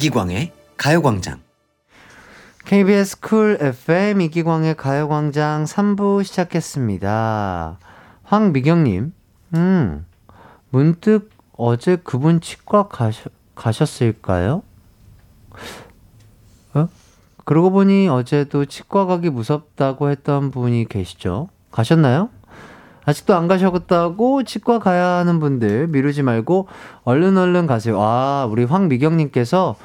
이기광의 가요광장. KBS 쿨 FM 이기광의 가요광장 3부 시작했습니다. 황미경님, 음, 문득 어제 그분 치과 가셔, 가셨을까요? 어? 그러고 보니 어제도 치과 가기 무섭다고 했던 분이 계시죠? 가셨나요? 아직도 안 가셨다고 치과 가야 하는 분들 미루지 말고 얼른 얼른 가세요. 아, 우리 황미경님께서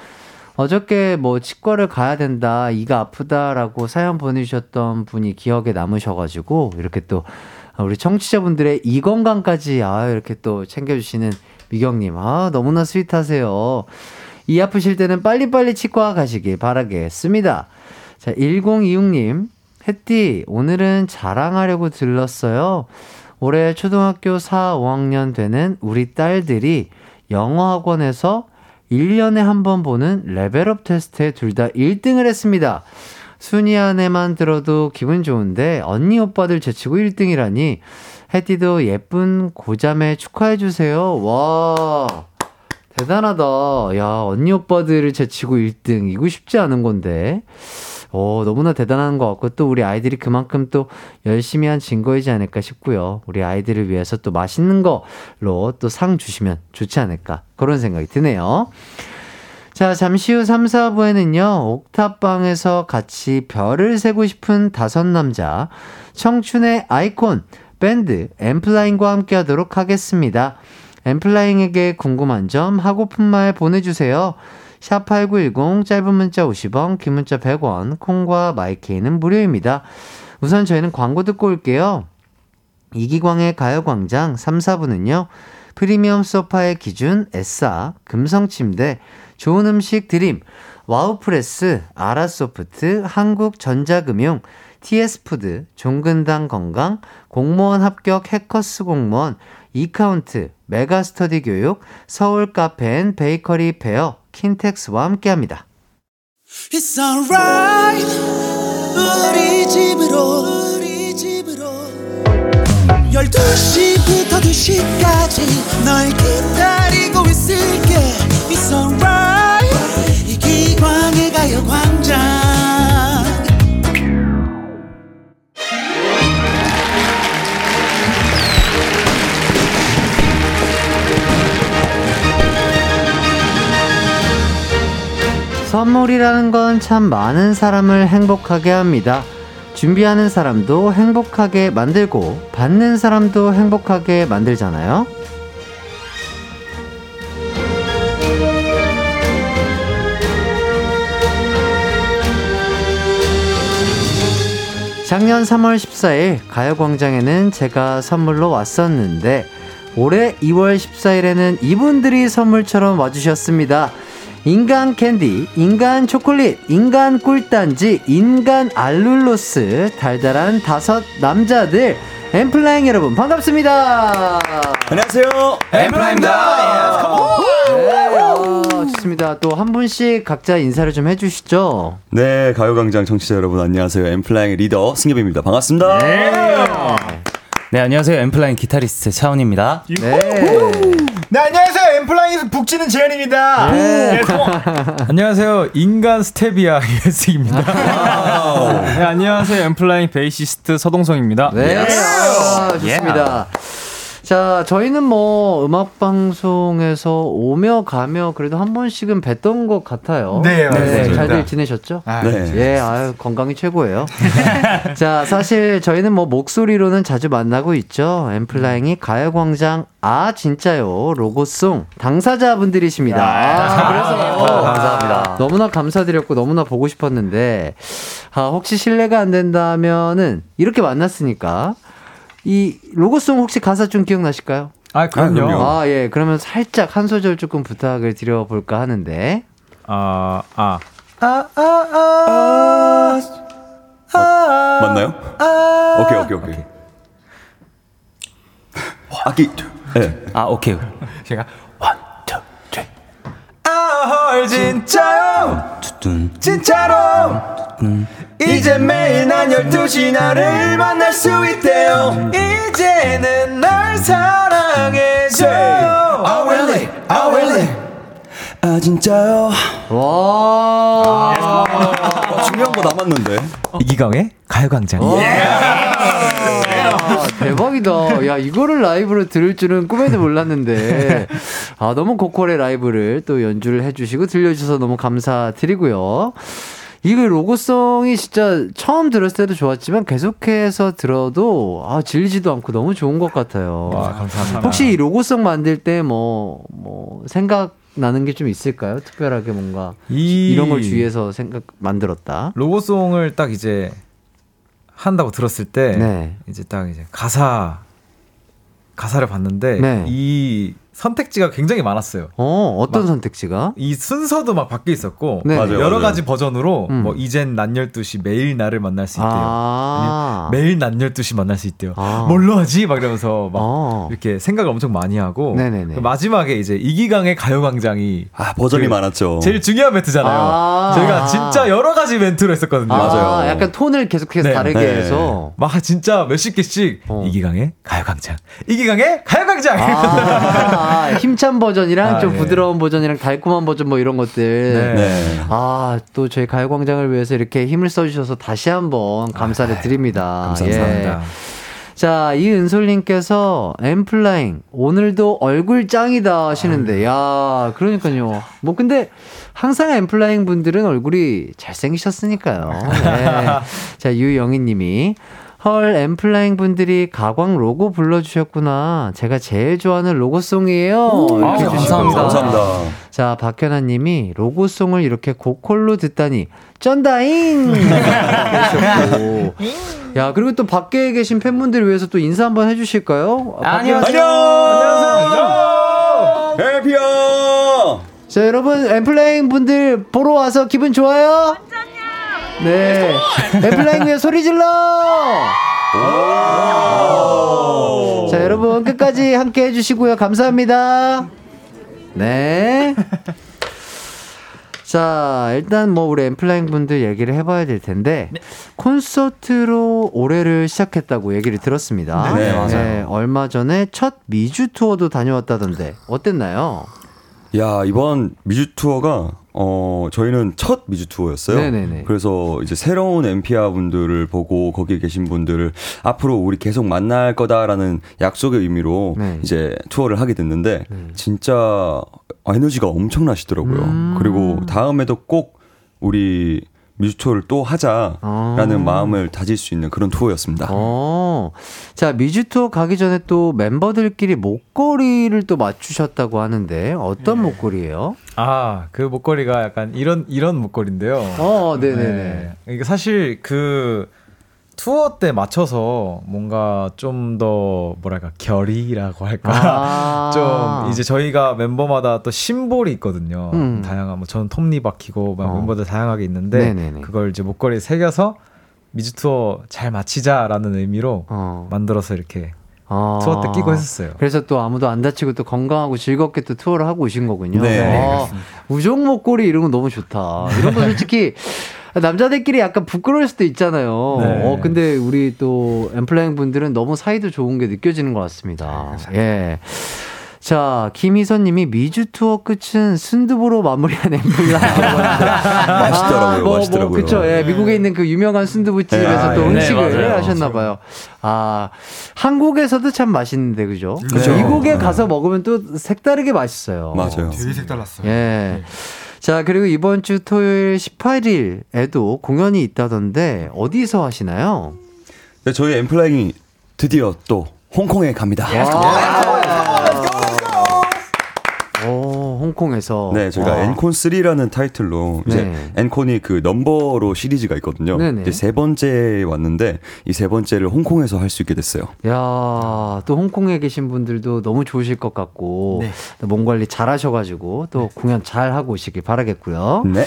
어저께 뭐 치과를 가야 된다, 이가 아프다라고 사연 보내주셨던 분이 기억에 남으셔가지고 이렇게 또 우리 청취자분들의 이 건강까지 아 이렇게 또 챙겨주시는 미경님 아 너무나 스윗하세요. 이 아프실 때는 빨리빨리 치과 가시길 바라겠습니다. 자 1026님 혜띠, 오늘은 자랑하려고 들렀어요. 올해 초등학교 4, 5학년 되는 우리 딸들이 영어 학원에서 1년에 한 번 보는 레벨업 테스트에 둘 다 1등을 했습니다. 순위 안에만 들어도 기분 좋은데 언니 오빠들 제치고 1등이라니 혜띠도 예쁜 고자매 축하해 주세요. 와. 대단하다. 야, 언니 오빠들을 제치고 1등. 이거 쉽지 않은 건데. 오, 너무나 대단한 것 같고 또 우리 아이들이 그만큼 또 열심히 한 증거이지 않을까 싶고요. 우리 아이들을 위해서 또 맛있는 거로 또 상 주시면 좋지 않을까 그런 생각이 드네요. 자, 잠시 후 3, 4부에는요, 옥탑방에서 같이 별을 세고 싶은 다섯 남자, 청춘의 아이콘, 밴드, 엠플라잉과 함께 하도록 하겠습니다. 엠플라잉에게 궁금한 점, 하고픈 말 보내주세요. 샵8910 짧은 문자 50원, 긴 문자 100원, 콩과 마이케이는 무료입니다. 우선 저희는 광고 듣고 올게요. 이기광의 가요광장 3, 4부는요. 프리미엄 소파의 기준 에싸, 금성침대, 좋은 음식 드림, 와우프레스, 아라소프트, 한국전자금융, TS푸드, 종근당 건강, 공무원 합격 해커스 공무원, 이카운트, 메가스터디 교육, 서울 카페 앤 베이커리 페어, 킨텍스와 함께합니다. It's alright. 우리 집으로 우리 집으로. 12시부터 2시까지 널 기다리고 있을게. It's alright 선물이라는 건 참 많은 사람을 행복하게 합니다. 준비하는 사람도 행복하게 만들고 받는 사람도 행복하게 만들잖아요. 작년 3월 14일 가요광장에는 제가 선물로 왔었는데 올해 2월 14일에는 이분들이 선물처럼 와주셨습니다. 인간 캔디, 인간 초콜릿, 인간 꿀단지, 인간 알룰로스, 달달한 다섯 남자들, 엔플라잉 여러분 반갑습니다. 안녕하세요. 엔플라잉입니다. 네, 어, 좋습니다. 또 한 분씩 각자 인사를 좀 해주시죠. 네, 가요광장 청취자 여러분 안녕하세요. 엔플라잉 리더 승협입니다. 반갑습니다. 네, 안녕하세요. 엔플라잉 기타리스트 차훈입니다. 네. 네 안녕하세요 엔플라잉에서 북치는 재현입니다. 네. [laughs] 안녕하세요. 인간 스테비아 회승입니다. 네, 안녕하세요. 엔플라잉 베이시스트 서동성입니다. 네, 아, 좋습니다. 자, 저희는 뭐 음악 방송에서 오며 가며 그래도 한 번씩은 뵀던 것 같아요. 네, 맞습니다. 잘들 지내셨죠? 아, 네. 예, 아유, 건강이 최고예요. [laughs] 자, 사실 저희는 뭐 목소리로는 자주 만나고 있죠. 엔플라잉이 가요광장 아, 진짜요. 로고송 당사자분들이십니다. 아, 그래서 감사합니다. 너무나 감사드렸고 너무나 보고 싶었는데, 아, 혹시 실례가 안 된다면은 이렇게 만났으니까 이 로고송 혹시 가사 좀 기억나실까요? 아, 그럼요. 그럼요. 아, 예. 그러면 살짝 한 소절 조금 부탁을 드려볼까 하는데. 아, 아. 맞나요? 오케이, 오케이, 오케이. 악기. 네. 아, 오케이. 제가. 아 헐 진짜요? 진짜로. 이제 매일 난 12시 나를 만날 수 있대요. 이제는 날 사랑해줘. I will it, I will it. 아 진짜요? 와. 어, 중요한 거 남았는데. 이기광의 가요광장. 아, 대박이다. 야, 이거를 라이브로 들을 줄은 꿈에도 몰랐는데. 아, 너무 고퀄의 라이브를 또 연주를 해주시고 들려주셔서 너무 감사드리고요. 이거 로고송이 진짜 처음 들었을 때도 좋았지만 계속해서 들어도 아, 질리지도 않고 너무 좋은 것 같아요. 와, 감사합니다. 혹시 이 로고송 만들 때 뭐, 뭐, 생각 나는 게 좀 있을까요? 특별하게 뭔가. 이 이런 걸 주위해서 생각 만들었다. 로고송을 딱 이제 한다고 들었을 때 네. 이제 딱 이제 가사 가사를 봤는데 네. 이 선택지가 굉장히 많았어요. 어, 어떤 막- 선택지가? 이 순서도 막 바뀌어 있었고 네. 맞아요, 여러 맞아요. 가지 버전으로 음. 뭐 이젠 낮 12시 매일 나를 만날 수 있대요. 아. 매일 낮 12시 만날 수 있대요. 아. 뭘로 하지? 막 이러면서 막 어. 이렇게 생각을 엄청 많이 하고 네네네. 그 마지막에 이제 이기광의 가요 광장이 아 버전이 그 많았죠. 제일 중요한 멘트잖아요. 아. 저희가 진짜 여러 가지 멘트로 했었거든요. 아, 맞아요. 약간 톤을 계속해서 네. 다르게 네. 해서. 막 진짜 몇십 개씩 어. 이기강의 가요 광장, 이기강의 가요 광장. [laughs] 아, 힘찬 버전이랑 아, 좀 예. 부드러운 버전이랑 달콤한 버전 뭐 이런 것들. 네. 네. 아, 또 저희 가요광장을 위해서 이렇게 힘을 써주셔서 다시 한번 감사를 드립니다. 감사합니다. 예. 자, 이은솔님께서 엠플라잉 오늘도 얼굴 짱이다 하시는데, 야, 그러니까요. 뭐 근데 항상 엠플라잉 분들은 얼굴이 잘생기셨으니까요. 네. [laughs] 자, 유영희님이 헐 엠플라잉 분들이 가광 로고 불러주셨구나. 제가 제일 좋아하는 로고송이에요. 이렇게 아. 감사합니다. 감사합니다. 자, 박현아 님이 로고송을 이렇게 고퀄로 듣다니 쩐다잉! [laughs] 야, 그리고 또 밖에 계신 팬분들을 위해서 또 인사 한번 해주실까요? 아, 밖에 안녕. 안녕하세요. 해피야. 자, 여러분, 엠플라잉 분들 보러 와서 기분 좋아요? 네. 엠플라잉 위에 소리 질러! 자, 자, 여러분 끝까지 함께 해주시고요. 감사합니다. 네. 자, 일단 뭐 우리 엠플라잉 분들 얘기를 해봐야 될 텐데 네. 콘서트로 올해를 시작했다고 얘기를 들었습니다. 네, 맞아요. 얼마 전에 첫 미주 투어도 다녀왔다던데 어땠나요? 야 이번 미주 투어가 어 저희는 첫 미주 투어였어요. 네네네. 그래서 이제 새로운 엠피아 분들을 보고 거기에 계신 분들을 앞으로 우리 계속 만날 거다라는 약속의 의미로 네. 이제 투어를 하게 됐는데 진짜 에너지가 엄청나시더라고요. 음. 그리고 다음에도 꼭 우리 미주 투어를 또 하자라는 아. 마음을 다질 수 있는 그런 투어였습니다. 어. 자, 미주 투어 가기 전에 또 멤버들끼리 목걸이를 또 맞추셨다고 하는데 어떤 목걸이에요? 아, 그 목걸이가 약간 이런 이런 목걸이인데요. 어, 네네네. 네. 이게 사실 그 투어 때 맞춰서 뭔가 좀 더 뭐랄까 결의라고 할까 아. [laughs] 좀 이제 저희가 멤버마다 또 심볼이 있거든요. 음. 다양한 뭐 저는 톱니 박히고 막 어. 멤버들 다양하게 있는데 네네네. 그걸 이제 목걸이에 새겨서 미주 투어 잘 마치자라는 의미로 어. 만들어서 이렇게 아. 투어 때 끼고 했었어요. 그래서 또 아무도 안 다치고 또 건강하고 즐겁게 또 투어를 하고 오신 거군요. 네. 아, 우정 목걸이 이런 거 너무 좋다. 이런 거 솔직히 [laughs] 남자들끼리 약간 부끄러울 수도 있잖아요. 네. 어, 근데 우리 또 엔플라잉 분들은 너무 사이도 좋은 게 느껴지는 것 같습니다. 예. 자, 김희선 님이 미주 투어 끝은 순두부로 마무리한 엔플라잉. [laughs] 맛있더라고요, 맛있더라고요. 그쵸. 예, 미국에 있는 그 유명한 순두부집에서 네, 또 네, 음식을 맞아요. 하셨나봐요. 아, 한국에서도 참 맛있는데, 그죠? 그쵸. 미국에 가서 먹으면 또 색다르게 맛있어요. 맞아요. 되게 색달랐어요. 예. 자, 그리고 이번 주 토요일 18일에도 공연이 있다던데, 어디서 하시나요? 네, 저희 엠플라잉이 드디어 또 홍콩에 갑니다. 오, 홍콩에서. 네, 저희가 와. 엔콘 3라는 타이틀로 이제 네. 엔콘이 그 넘버로 시리즈가 있거든요. 네네. 이제 세 번째 왔는데 이 세 번째를 홍콩에서 할 수 있게 됐어요. 야, 또 홍콩에 계신 분들도 너무 좋으실 것 같고, 네. 또몸 관리 잘 하셔가지고, 또 공연 잘 하고 오시길 바라겠고요. 네.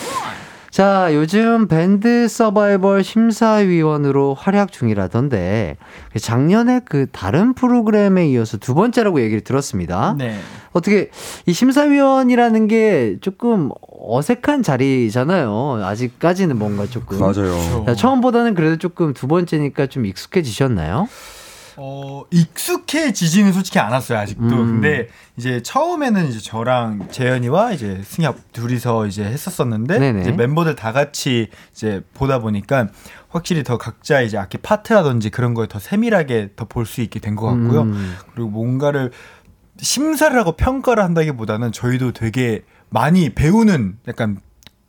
자, 요즘 밴드 서바이벌 심사위원으로 활약 중이라던데, 작년에 그 다른 프로그램에 이어서 두 번째라고 얘기를 들었습니다. 네. 어떻게, 이 심사위원이라는 게 조금 어색한 자리잖아요. 아직까지는 뭔가 조금. 맞아요. 자, 처음보다는 그래도 조금 두 번째니까 좀 익숙해지셨나요? 어, 익숙해지지는 솔직히 않았어요, 아직도. 음. 근데 이제 처음에는 이제 저랑 재현이와 이제 승엽 둘이서 이제 했었었는데 네네. 이제 멤버들 다 같이 이제 보다 보니까 확실히 더 각자 이제 악기 파트라든지 그런 거에 더 세밀하게 더 볼 수 있게 된 것 같고요. 음. 그리고 뭔가를 심사를 하고 평가를 한다기보다는 저희도 되게 많이 배우는 약간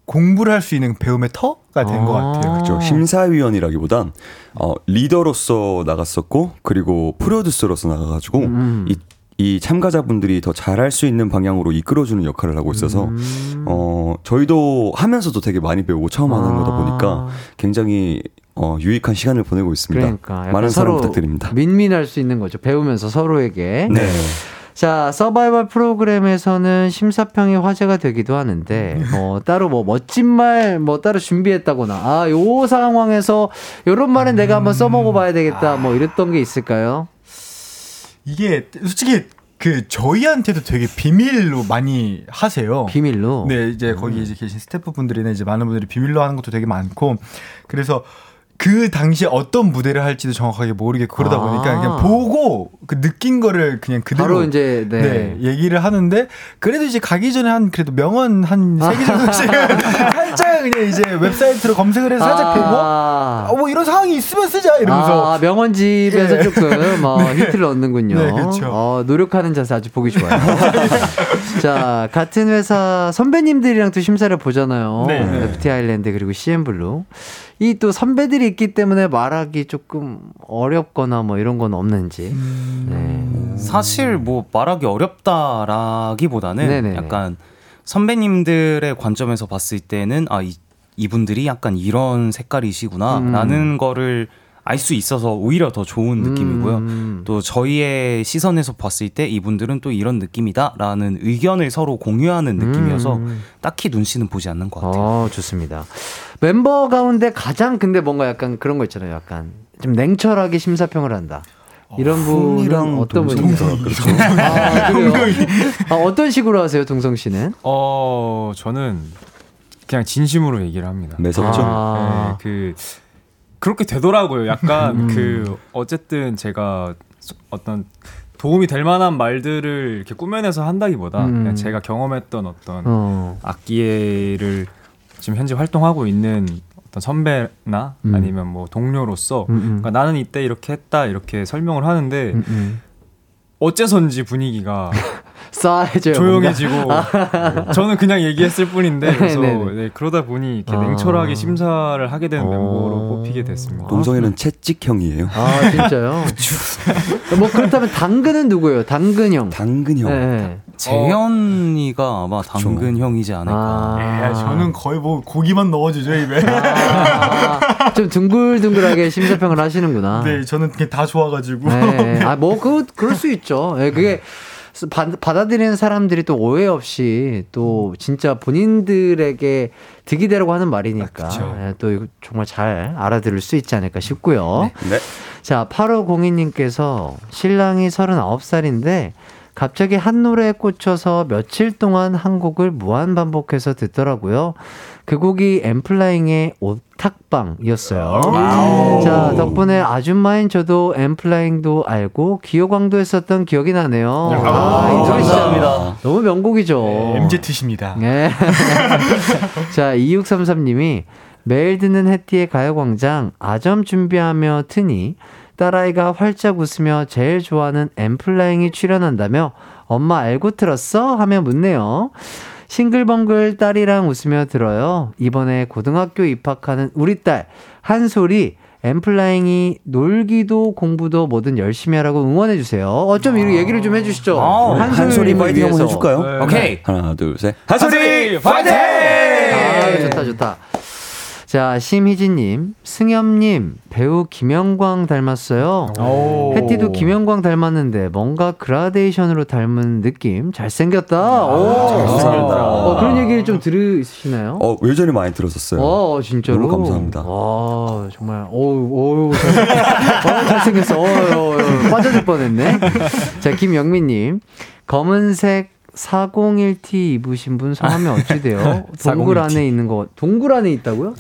공부를 할 수 있는 배움의 터가 된것 같아요. 그렇죠. 심사위원이라기보단 어, 리더로서 나갔었고 그리고 프로듀서로서 나가가지고 음. 이, 이 참가자분들이 더 잘할 수 있는 방향으로 이끌어주는 역할을 하고 있어서 음. 어 저희도 하면서도 되게 많이 배우고 처음 하는 거다 보니까 굉장히 어, 유익한 시간을 보내고 있습니다. 그러니까 많은 사랑 부탁드립니다. 민민할 수 있는 거죠. 배우면서 서로에게. 네. [laughs] 자, 서바이벌 프로그램에서는 심사평이 화제가 되기도 하는데, 뭐, 따로 뭐, 멋진 말, 뭐, 따로 준비했다거나, 아, 요 상황에서, 요런 말은 내가 한번 써먹어 봐야 되겠다, 뭐, 이랬던 게 있을까요? 이게 솔직히 그 저희한테도 되게 비밀로 많이 하세요. 비밀로. 네, 이제 거기 이제 계신 스태프분들이나 이제 많은 분들이 비밀로 하는 것도 되게 많고 그래서 그 당시에 어떤 무대를 할지도 정확하게 모르겠고 그러다 아. 보니까 그냥 보고 그 느낀 거를 그냥 그대로 바로 이제, 네. 네, 얘기를 하는데 그래도 이제 가기 전에 한 그래도 명언 한세개 정도씩은 [laughs] 살짝 그냥 이제 웹사이트로 검색을 해서 살짝 보고 아, 어, 뭐 이런 상황이 있으면 쓰자 이러면서 아, 명언집에서 예. 조금 어, [laughs] 힌트를 얻는군요. 네, 그렇죠. 어, 노력하는 자세 아주 보기 좋아요. [laughs] 자, 같은 회사 선배님들이랑 또 심사를 보잖아요. 네. FT 아일랜드 그리고 CN블루. 이 또 선배들이 있기 때문에 말하기 조금 어렵거나 뭐 이런 건 없는지. 네. 사실 뭐 말하기 어렵다라기보다는 네네네. 약간 선배님들의 관점에서 봤을 때는 아 이, 이분들이 약간 이런 색깔이시구나라는 음. 거를 알 수 있어서 오히려 더 좋은 느낌이고요. 음. 또 저희의 시선에서 봤을 때 이분들은 또 이런 느낌이다라는 의견을 서로 공유하는 느낌이어서 음. 딱히 눈치는 보지 않는 것 같아요. 어, 좋습니다. 멤버 가운데 가장 근데 뭔가 약간 그런 거 있잖아요. 약간 좀 냉철하게 심사평을 한다. 이런 분은 흥이랑 어떤 분인가요? 그렇죠. [laughs] 아? 아, 어떤 식으로 하세요, 동성 씨는? 어 저는 그냥 진심으로 얘기를 합니다. 매섭죠? 아. 네, 그 그렇게 되더라고요. 약간 음. 그 어쨌든 제가 소- 어떤 도움이 될 만한 말들을 이렇게 꾸며내서 한다기보다 음. 그냥 제가 경험했던 어떤 어. 악기를 지금 현재 활동하고 있는 어떤 선배나 음. 아니면 뭐 동료로서 음, 음. 그러니까 나는 이때 이렇게 했다 이렇게 설명을 하는데 음, 음. 어째선지 분위기가 [laughs] 싸해져요. 조용해지고 뭔가. [laughs] 저는 그냥 얘기했을 뿐인데 [laughs] 그래서 네네네. 네, 그러다 보니 이렇게 아. 냉철하게 심사를 하게 되는 어. 멤버로 뽑히게 됐습니다. 동성이는 채찍형이에요. 아, 진짜요? [laughs] 뭐 그렇다면 당근은 누구예요? 당근 형. 당근 형. 네. 재현이가 아마 당근 형이지 않을까. 아. 예, 저는 거의 뭐 고기만 넣어주죠 입에. 아, 좀 둥글둥글하게 심사평을 하시는구나. 네, 저는 그게 다 좋아가지고. 네. 아, 뭐, 그, 그럴 수 있죠. 예, 그게 받, 받아들이는 사람들이 또 오해 없이 또 진짜 본인들에게 득이 되라고 하는 말이니까 예, 또 이거 정말 잘 알아들을 수 있지 않을까 싶고요. 네. 자, 8502님께서 신랑이 39살인데 갑자기 한 노래에 꽂혀서 며칠 동안 한 곡을 무한 반복해서 듣더라고요. 그 곡이 엠플라잉의 오탁방이었어요. 자, 덕분에 아줌마인 저도 엠플라잉도 알고 기호광도 했었던 기억이 나네요. 아, 감사합니다. 너무 명곡이죠. MZ십니다. 네. [laughs] 자, 2633님이 매일 듣는 해띠의 가요광장 아점 준비하며 트니 딸아이가 활짝 웃으며 제일 좋아하는 엠플라잉이 출연한다며 엄마 알고 들었어? 하며 묻네요. 싱글벙글 딸이랑 웃으며 들어요. 이번에 고등학교 입학하는 우리 딸 한솔이 엠플라잉이 놀기도 공부도 뭐든 열심히 하라고 응원해 주세요. 어쩜 이렇게 얘기를 좀 해주시죠. 아, 한솔이 파이팅 한번. 해줄까요? 네. 오케이. 하나, 둘, 셋. 한솔이 파이팅! 아, 좋다, 좋다. 자, 심희진님, 승엽님, 배우 김영광 닮았어요. 오. 해띠도 김영광 닮았는데 뭔가 그라데이션으로 닮은 느낌. 잘생겼다. 오, 감사합니다. 어, 그런 얘기를 좀 들으시나요? 어, 예전에 많이 들었었어요. 어, 진짜로. 너무 감사합니다. 와, 정말, 어우, 어우, 잘, 어, 잘생겼어. 어우, 어우, 어우, 빠져들 뻔했네. 자, 김영민님, 검은색 401T 입으신 분 성함이 어찌 돼요? [laughs] 동굴 401T. 안에 있는 거, 동굴 안에 있다고요?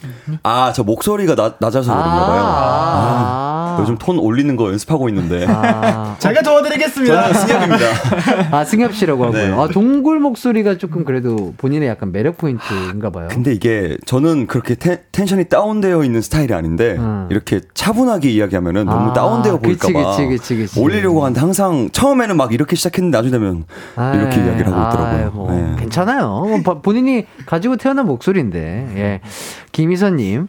아, 저 목소리가 나, 낮아서 그런가 봐요. 아, 요즘 톤 올리는 거 연습하고 있는데. 아, [laughs] 제가 도와드리겠습니다. 저는 승엽입니다. [laughs] 아, 승엽 씨라고 하고요. 네. 아, 동굴 목소리가 조금 그래도 본인의 약간 매력 포인트인가 봐요. 근데 이게 저는 그렇게 텐, 텐션이 다운되어 있는 스타일이 아닌데 음. 이렇게 차분하게 이야기하면은 너무 아, 다운되어 그치, 보일까 봐 그치, 그치, 그치. 올리려고 하는데 항상 처음에는 막 이렇게 시작했는데 나중에 되면 이렇게 아이, 이야기를 하고 있더라고요. 아이, 뭐 네. 괜찮아요. 뭐 버- 본인이 가지고 태어난 목소리인데. 예. 김희선 님.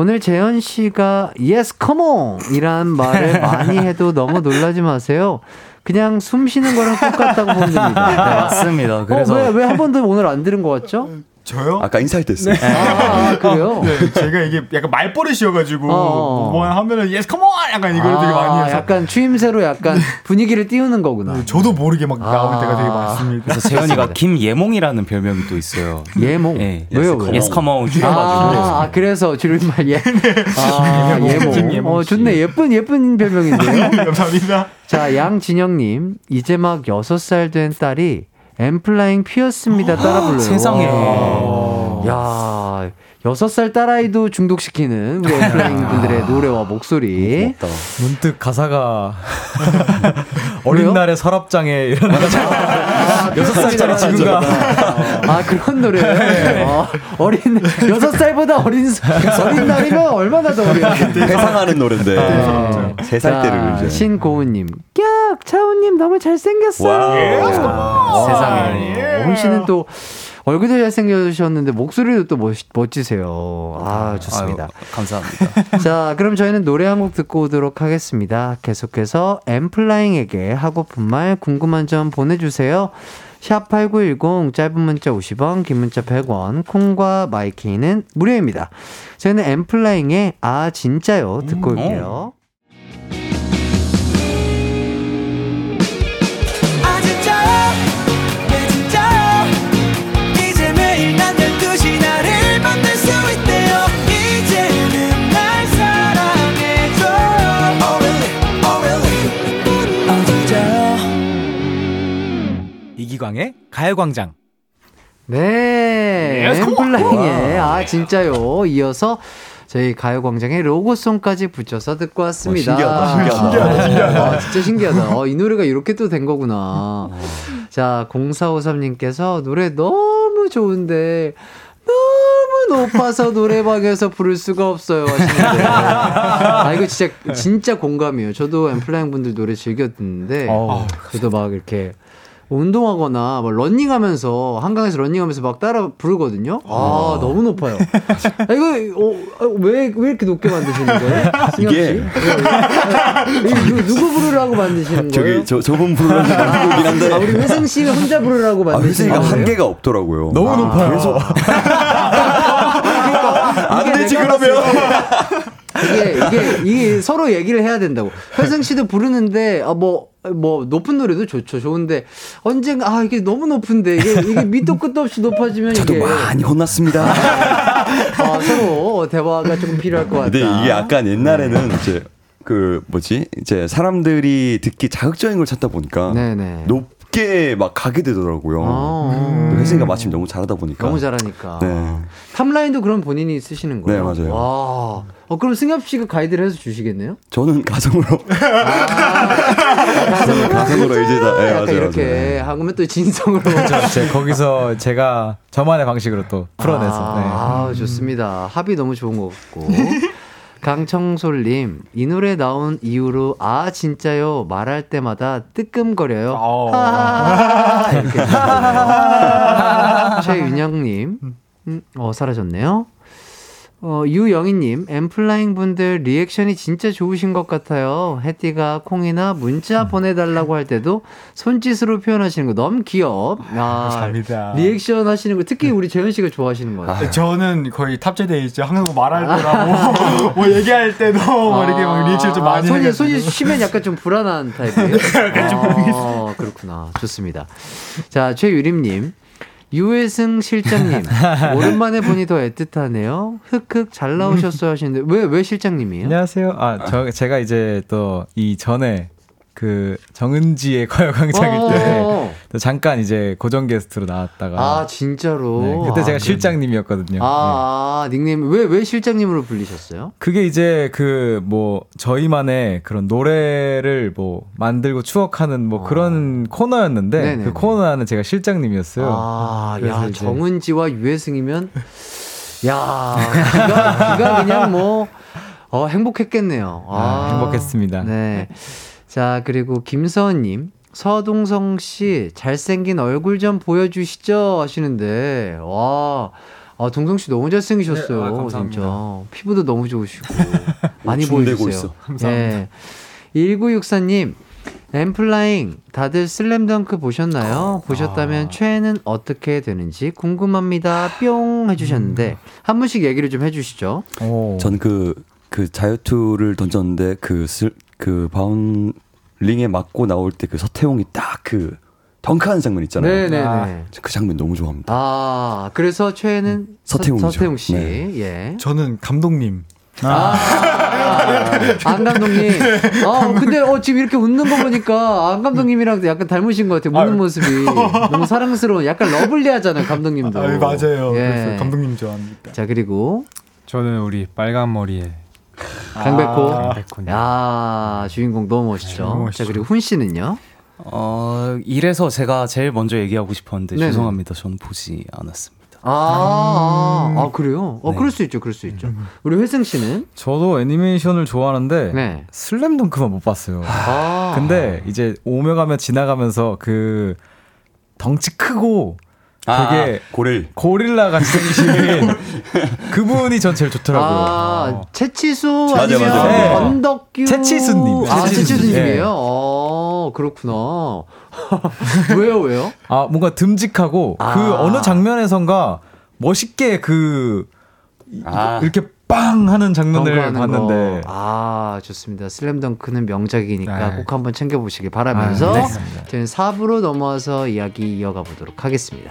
오늘 재현 씨가 yes come on 이란 말을 [laughs] 많이 해도 너무 놀라지 마세요. 그냥 숨 쉬는 거랑 똑같다고 보면 됩니다. 네, [laughs] 맞습니다. 그래서 어, 왜왜한 번도 오늘 안 들은 것 같죠? 저요? 아까 인사할 때 했어요. 아, 그래요? 네, 제가 이게 약간 말버릇이어가지고 어. 뭐 하면은 yes come on 약간 이걸 되게 많이 해서 약간 추임새로 약간 분위기를 띄우는 거구나. 저도 모르게 막 아. 나올 때가 되게 많습니다. 그래서 재현이가 김예몽이라는 별명이 또 있어요. 예몽. 예. 왜요? 왜요? yes come on 줄여가지고. 아, 아, 그래서 줄임말 예. [laughs] 아, 예몽. 김예몽 어, 씨. 좋네. 예쁜 예쁜 별명인데요. [laughs] 감사합니다. 자, 양진영님 이제 막 6살 된 딸이 엔플라잉 피었습니다 따라 불러요. 세상에. 와. 야, 6살 딸아이도 중독시키는 우리 엔플라잉 분들의 노래와 목소리. 고맙다. 문득 가사가 [laughs] 어린? 날의 서랍장에 이런 [laughs] 여섯 살짜리 친구가 아, 그런 노래. 어, 어린, 6살보다 어린, 어린 날이면 얼마나 더 어려요. 회상하는 [laughs] 노래인데 네. 세살 때를 자, 이제 신고은님. 깍! 차우님 너무 잘생겼어요. 세상에. 홍 씨는 또 얼굴도 잘생겨주셨는데 목소리도 또 멋, 멋지세요. 아, 좋습니다. 아유, 감사합니다. [laughs] 자, 그럼 저희는 노래 한 곡 듣고 오도록 하겠습니다. 계속해서 엠플라잉에게 하고픈 말 궁금한 점 보내주세요. 샵8910 짧은 문자 50원, 긴 문자 100원, 콩과 마이케이는 무료입니다. 저희는 엠플라잉의 아 진짜요 듣고 올게요. 가요광의 가요광장. 네. 엠플라잉의 아 진짜요. 이어서 저희 가요광장의 로고송까지 붙여서 듣고 왔습니다. 어, 신기하다, 신기하다. 아, 신기하다. 아, 진짜 신기하다. 어, 이 노래가 이렇게 또 된 거구나. 자, 0453님께서 노래 너무 좋은데 너무 높아서 노래방에서 부를 수가 없어요 하시는데 아 이거 진짜 진짜 공감이에요. 저도 엠플라잉 분들 노래 즐겨 듣는데 어우, 저도 막 이렇게 운동하거나 뭐 러닝하면서 한강에서 러닝하면서 막 따라 부르거든요. 아, 너무 높아요. 아, 이거 왜왜 왜 이렇게 높게 만드시는 거예요? [laughs] 이게-. 이거 누, 누구 부르라고 만드시는 거예요? 저기 저 저분 만들고 있긴 한데. 아, 우리 회승 씨가 혼자 부르라고 아, 만드신 회승이가 거예요? 한계가 없더라고요. 너무 높아요. 계속 [laughs] 안 되지, 내가 그러면. 이게 이게 이게 서로 얘기를 해야 된다고. 회승 씨도 부르는데 아 뭐 뭐 높은 노래도 좋죠. 좋은데 언젠가 아 이게 너무 높은데 이게 이게 밑도 끝도 없이 높아지면 저도 이게 많이 혼났습니다. [laughs] 아, 서로 대화가 조금 필요할 것 같다. 근데 이게 약간 네. 옛날에는 이제 그 뭐지 이제 사람들이 듣기 자극적인 걸 찾다 보니까 네네. 높 게 막 가게 되더라고요. 아. 회승이가 마침 너무 잘하다 보니까. 너무 잘하니까. 네. 탑라인도 그럼 본인이 쓰시는 거예요? 네, 맞아요. 와. 어, 그럼 승엽 씨가 가이드를 해서 주시겠네요? 저는 가성으로 가성으로 이제 다 예, 약간 맞아요, 이렇게 하면 또 진성으로. [laughs] 제 거기서 제가 저만의 방식으로 또 풀어내서. 네. 아, 좋습니다. 합이 너무 좋은 것 같고. 강청솔님, 이 노래 나온 이후로, 아, 진짜요? 말할 때마다 뜨끔거려요. 하하하. 이렇게. [laughs] 최윤영님, 음, 어, 사라졌네요. 어, 유영희님, 엔플라잉 분들 리액션이 진짜 좋으신 것 같아요. 해띠가 콩이나 문자 보내달라고 할 때도 손짓으로 표현하시는 거 너무 귀엽. 아, 감사합니다. 리액션 하시는 거 특히 우리 재현 씨가 좋아하시는 거 같아요. 저는 거의 탑재돼 있죠. 항상 뭐 말할 때라고 뭐 얘기할 때도 뭐 이렇게 막 리액션 좀 많이 아, 손이. 손이 쉬면 약간 좀 불안한 타입이에요. [laughs] 아, 그렇구나. 좋습니다. 자, 최유림님. 유해승 실장님 [laughs] 오랜만에 보니 더 애틋하네요. 흑흑 잘 나오셨어요 하시는데 왜 왜 실장님이에요? 안녕하세요. 아, 저 제가 이제 또 이 전에 그 정은지의 [laughs] 가요광장일 때 어. 또 잠깐 이제 고정 게스트로 나왔다가 아 진짜로. 네, 그때 제가 아, 실장님이었거든요. 네. 아, 아, 닉네임 왜 왜 실장님으로 불리셨어요? 그게 이제 그 뭐 저희만의 그런 노래를 뭐 만들고 추억하는 뭐 그런 코너였는데 아. 네네네. 그 코너는 제가 실장님이었어요. 아, 그래서 야 이제 정은지와 유해승이면 야 기가, 기가 그냥 뭐 어, 행복했겠네요. 아, 행복했습니다. 네. 자 그리고 김서은님. 서동성 씨 잘생긴 얼굴 좀 보여주시죠 하시는데 와. 아, 동성 씨 너무 잘생기셨어요. 네, 아, 감사합니다. 진짜. 피부도 너무 좋으시고. [laughs] 많이 보여주세요. 있어. 감사합니다. 네. 1964님, 엠플라잉, 다들 슬램덩크 보셨나요? 보셨다면 최애는 어떻게 되는지 궁금합니다. 뿅 해주셨는데, 한 분씩 얘기를 좀 해주시죠. 전 그, 그 자유투를 던졌는데 그 슬, 그 바운 링에 맞고 나올 때 그 서태웅이 딱 그 덩크하는 장면 있잖아요. 네네네. 아, 그 장면 너무 좋아합니다. 아, 그래서 최애는 서태웅이죠. 서, 태웅 씨. 네. 예. 저는 감독님. 아, 안 감독님. 아, 근데 어, 지금 이렇게 웃는 거 보니까 안 감독님이랑 약간 닮으신 것 같아요. 웃는 모습이. 너무 사랑스러운, 약간 lovely하잖아요, 감독님도. 아, 맞아요. 예. 그래서 감독님 좋아합니다. 자, 그리고 저는 우리 빨간 머리에 강백호. 아, 강백호님. 야 주인공 너무 멋있죠. 너무 멋있죠. 자, 그리고 훈 씨는요? 어, 이래서 제가 제일 먼저 얘기하고 싶었는데 네네. 죄송합니다. 저는 보지 않았습니다. 아, 아, 아, 그래요? 어, 그럴 수 있죠, 그럴 수 있죠. 우리 회승 씨는? 저도 애니메이션을 좋아하는데 네. 슬램덩크만 못 봤어요. 아. 근데 이제 오며 가며 지나가면서 그 덩치 크고 아, 되게 고릴 고릴라 같이 생기신 [laughs] 그분이 전 제일 좋더라고요. 아, 채치수 맞아, 아니면 맞아. 네. 언덕규 채치수님. 아, 채치수님. 채치수님이에요. 네. 어, 그렇구나. [laughs] 왜요, 왜요? 아 뭔가 듬직하고 아. 그 어느 장면에선가 멋있게 그 아. 이렇게 빵 하는 장면을 봤는데 거. 아, 좋습니다. 슬램덩크는 명작이니까 네. 꼭 한번 챙겨보시길 바라면서 아, 네. 저희는 4부로 넘어와서 이야기 이어가 보도록 하겠습니다.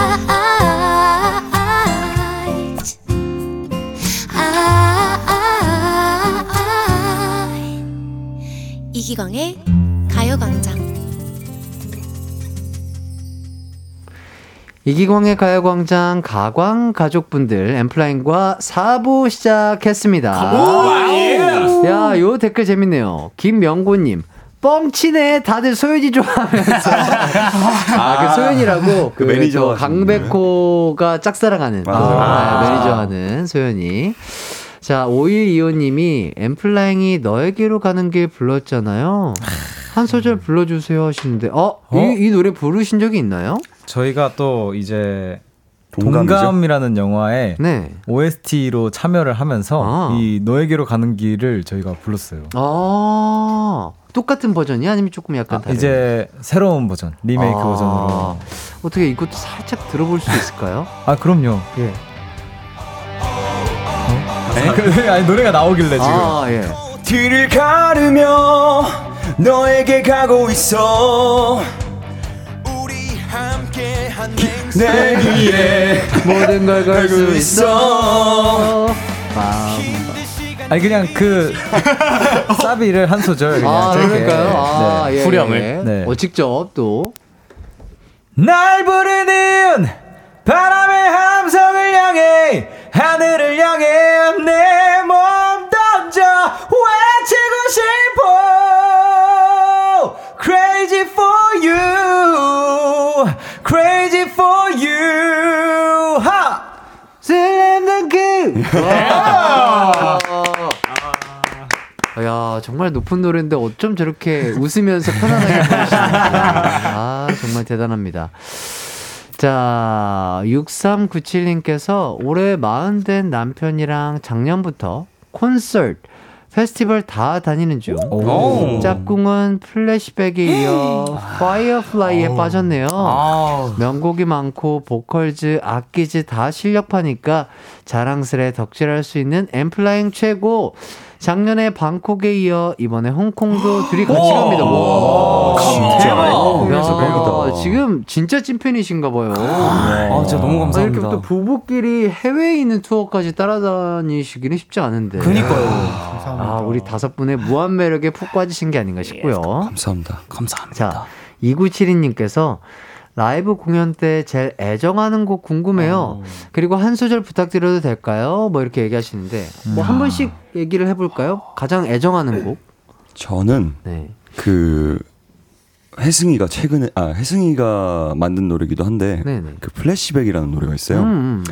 이기광의 가요광장 이기광의 가요광장 가광 가족분들 엠플라잉과 4부 시작했습니다. 야, 요 댓글 재밌네요. 김명곤님. 뻥치네 다들 소연이 좋아하면서 [laughs] 아그 소연이라고 그, 그 매니저 저 강백호가 짝사랑하는 맞아요. 아, 매니저하는 소연이 자 5125님이 엠플라잉이 너에게로 가는 길 불렀잖아요 한 소절 불러주세요 하시는데 어? 이, 이 노래 부르신 적이 있나요? 저희가 또 이제 동감이죠? 동감이라는 영화에 네. OST로 참여를 하면서 아. 이 너에게로 가는 길을 저희가 불렀어요. 아 똑같은 버전이 아니면 조금 약간 다른 이제 새로운 버전, 리메이크 아, 버전으로. 어떻게 이것도 살짝 들어볼 수 있을까요? 아 그럼요. 예. 그, 아니 노래가 나오길래 지금. 아 예. 뒤를 가르며 너에게 가고 있어 우리 함께 한 내 위에 모든 걸 걸 수 있어. 아, 아니 그냥 그 사비를 한 소절 그냥 아. 그럴까요? 아, 네. 예, 후렴을. 예. 네. 어 직접 또. 날 부르는 바람의 함성을 향해 하늘을 향해 내 몸 던져 외치고 싶어. Crazy for you. Crazy for you. 하! 슬램덩크. 야 정말 높은 노래인데 어쩜 저렇게 웃으면서 편안하게 부르시는지 아 정말 대단합니다. 자 6397님께서 올해 마흔 된 남편이랑 작년부터 콘서트 페스티벌 다 다니는 중. 오. 짝꿍은 Flashback에 이어 [gasps] 파이어플라이에 빠졌네요. 아. 명곡이 많고 보컬즈, 악기즈 다 실력파니까 자랑스레 덕질할 수 있는 엔플라잉 최고. 작년에 방콕에 이어 이번에 홍콩도 [gasps] 둘이 같이 갑니다. 와. 진짜? 홍콩에서 대박이다. 갑니다. 지금 진짜 찐팬이신가 봐요. 아, 진짜 너무 아, 이렇게 감사합니다. 또 부부끼리 해외에 있는 투어까지 따라다니시기는 쉽지 않은데. 그니까요. 아, 우리 다섯 분의 무한 매력에 푹 빠지신 게 아닌가 싶고요. 감사합니다. 감사합니다. 자, 2972님께서 라이브 공연 때 제일 애정하는 곡 궁금해요. 그리고 한 소절 부탁드려도 될까요? 뭐 이렇게 얘기하시는데 뭐 한 번씩 얘기를 해볼까요? 가장 애정하는 곡. 저는 네. 그 혜승이가 최근에 아 혜승이가 만든 노래기도 한데 네네. 그 플래시백이라는 노래가 있어요. 음, 음.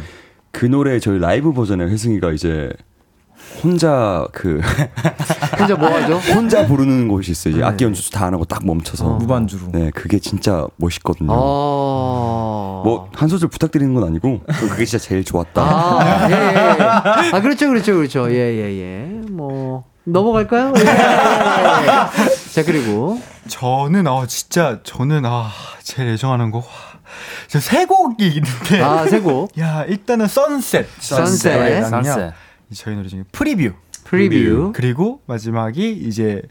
그 노래 저희 라이브 버전에 혜승이가 이제 혼자 그 [laughs] 혼자 뭐 하죠? 혼자 부르는 곳이 있어요. 이제 네. 악기 연주 다 안 하고 딱 멈춰서 어. 무반주로. 네, 그게 진짜 멋있거든요. 어. 뭐한 소절 부탁드리는 건 아니고 그게 진짜 제일 좋았다. 아, 예, 예, 예. 아, 그렇죠, 그렇죠, 그렇죠. 예, 예, 예. 뭐, 넘어갈까요? 예, 예, 예. 자, 그리고. 저는 어 진짜 저는 아 제일 애정하는 곡. 저 세 곡이 있는데. 아, 세 곡. [laughs] 야 일단은 Sunset. Sunset. Sunset. 저희 노래 중에 Preview. Preview. 그리고 마지막이 이제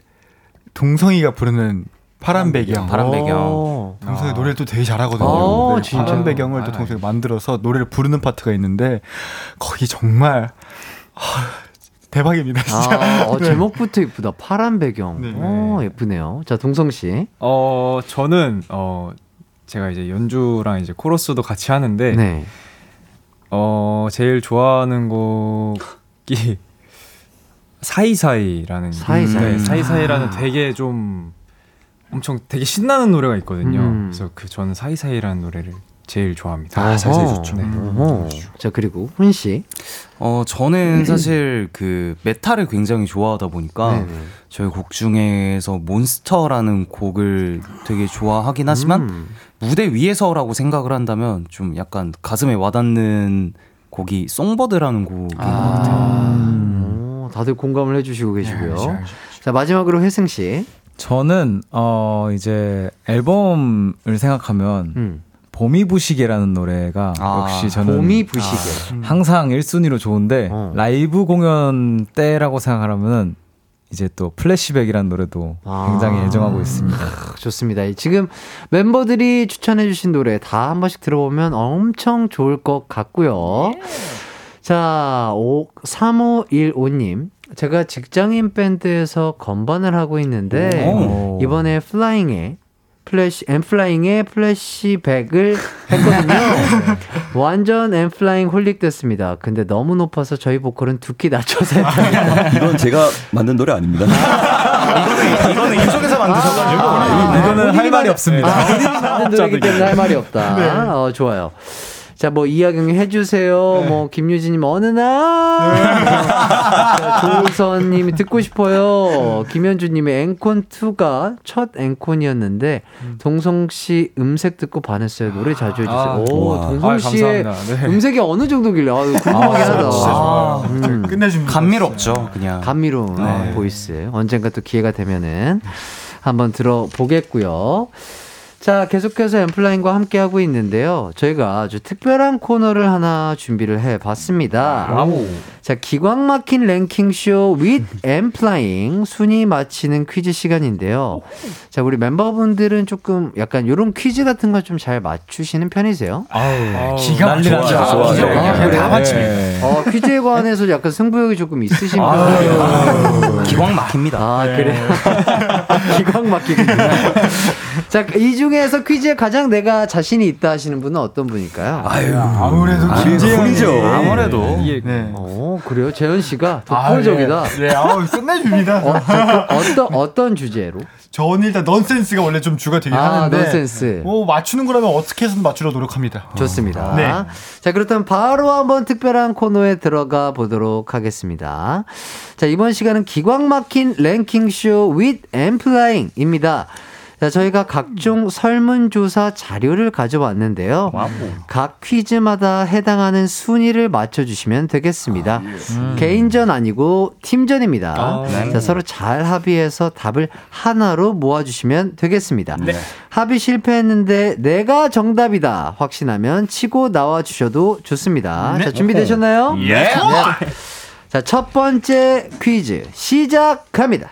동성이가 부르는 파란 배경. 파란 배경. 오. 동성이 노래를 또 되게 잘하거든요. 어, 네, 진짜요? 파란 배경을 또 동성이 만들어서 노래를 부르는 파트가 있는데 거기 정말 아, 대박입니다. 진짜. 아, 어, [laughs] 네. 제목부터 이쁘다. 파란 배경. 네. 어, 예쁘네요. 자, 동성 씨. 어 저는 어 제가 이제 연주랑 이제 코러스도 같이 하는데 네. 어 제일 좋아하는 곡이 사이사이라는 사이사이. 네, 사이사이라는 아. 되게 좀 엄청 되게 신나는 노래가 있거든요. 음. 그래서 그 저는 사이사이라는 노래를 제일 좋아합니다. 아, 어허. 좋죠. 네. 자, 그리고 훈 씨. 어, 저는 사실 그 메탈을 굉장히 좋아하다 보니까 네네. 저희 곡 중에서 몬스터라는 곡을 되게 좋아하긴 하지만 음. 무대 위에서라고 생각을 한다면 좀 약간 가슴에 와닿는 곡이 송버드라는 곡인 것 같아요. 오, 다들 공감을 해주시고 계시고요. 자, 마지막으로 혜승 씨. 저는 어 이제 앨범을 생각하면 음. 봄이 부시게라는 노래가 아, 역시 저는 봄이 부시게. 아, 항상 1순위로 좋은데 어. 라이브 공연 때라고 생각하면 이제 또 Flashback이라는 노래도 아. 굉장히 애정하고 있습니다. 좋습니다. 지금 멤버들이 추천해주신 노래 다 한 번씩 들어보면 엄청 좋을 것 같고요. 자, 5, 3515님. 제가 직장인 밴드에서 건반을 하고 있는데, 오. 이번에 플라잉에, Flash, 엔플라잉의 Flashback을 했거든요. [laughs] 완전 엔플라잉 holic 됐습니다. 근데 너무 높아서 저희 보컬은 두 키 낮춰서 했다. 이건 제가 만든 노래 아닙니다. [laughs] 이거는 이쪽에서 만드셔가지고 아, 이거는 할 말이 없습니다. 아, 만든 노래이기 때문에 할 말이 없다. [laughs] 어, 좋아요. 자, 뭐, 이하경 해주세요. 뭐, 김유진님, 어느 날. 자, 조우선님이 듣고 싶어요. 김현주님이 앵콘 2가 첫 앵콘이었는데, 동성 씨 음색 듣고 반했어요. 노래 자주 해주세요. 아, 오, 우와. 동성 씨의 아. 네. 음색이 어느 정도길래. 아유, 궁금하긴 아, 하다. 진짜 좋아요. 음. 끝내줍니다. 감미롭죠, 그냥. 감미로운 네. 보이스. 언젠가 또 기회가 되면은 한번 들어보겠고요. 자, 계속해서 엔플라잉과 함께하고 있는데요. 저희가 아주 특별한 코너를 하나 준비를 해 봤습니다. 자, 기광 막힌 랭킹쇼 with 엔플라잉 순위 맞히는 퀴즈 시간인데요. 자, 우리 멤버분들은 조금 약간 이런 퀴즈 같은 거 좀 잘 맞추시는 편이세요? 기가 난리 나죠. 좋아요. 아, 그래요? 다 맞춥니다. 어, 퀴즈에 관해서 약간 승부욕이 조금 있으신 편이에요. 기광 막힙니다. 아, 그래요? [laughs] [laughs] 기광 막히군요. [laughs] 자, 이 중에서 퀴즈에 가장 내가 자신이 있다 하시는 분은 어떤 분일까요? 아유, 아무래도 김재현이 죠 아무래도. 이게 네. 어, 그래요? 재현 씨가 아, 독보적이다. 네, 네, 아우, 끝내줍니다. 어, 어떤, 어떤 주제로? 저는 일단 넌센스가 원래 좀 주가 되긴 아, 하는데 넌센스. 뭐 맞추는 거라면 어떻게 해서든 맞추려 노력합니다. 좋습니다. 네. 자, 그렇다면 바로 한번 특별한 코너에 들어가 보도록 하겠습니다. 자, 이번 시간은 기광 막힌 랭킹쇼 with 엠플라잉입니다. 자, 저희가 각종 설문조사 자료를 가져왔는데요. 각 퀴즈마다 해당하는 순위를 맞춰주시면 되겠습니다. 개인전 아니고 팀전입니다. 자, 서로 잘 합의해서 답을 하나로 모아주시면 되겠습니다. 합의 실패했는데 내가 정답이다 확신하면 치고 나와 주셔도 좋습니다. 자, 준비되셨나요? 예. 네. 자, 첫 번째 퀴즈 시작합니다.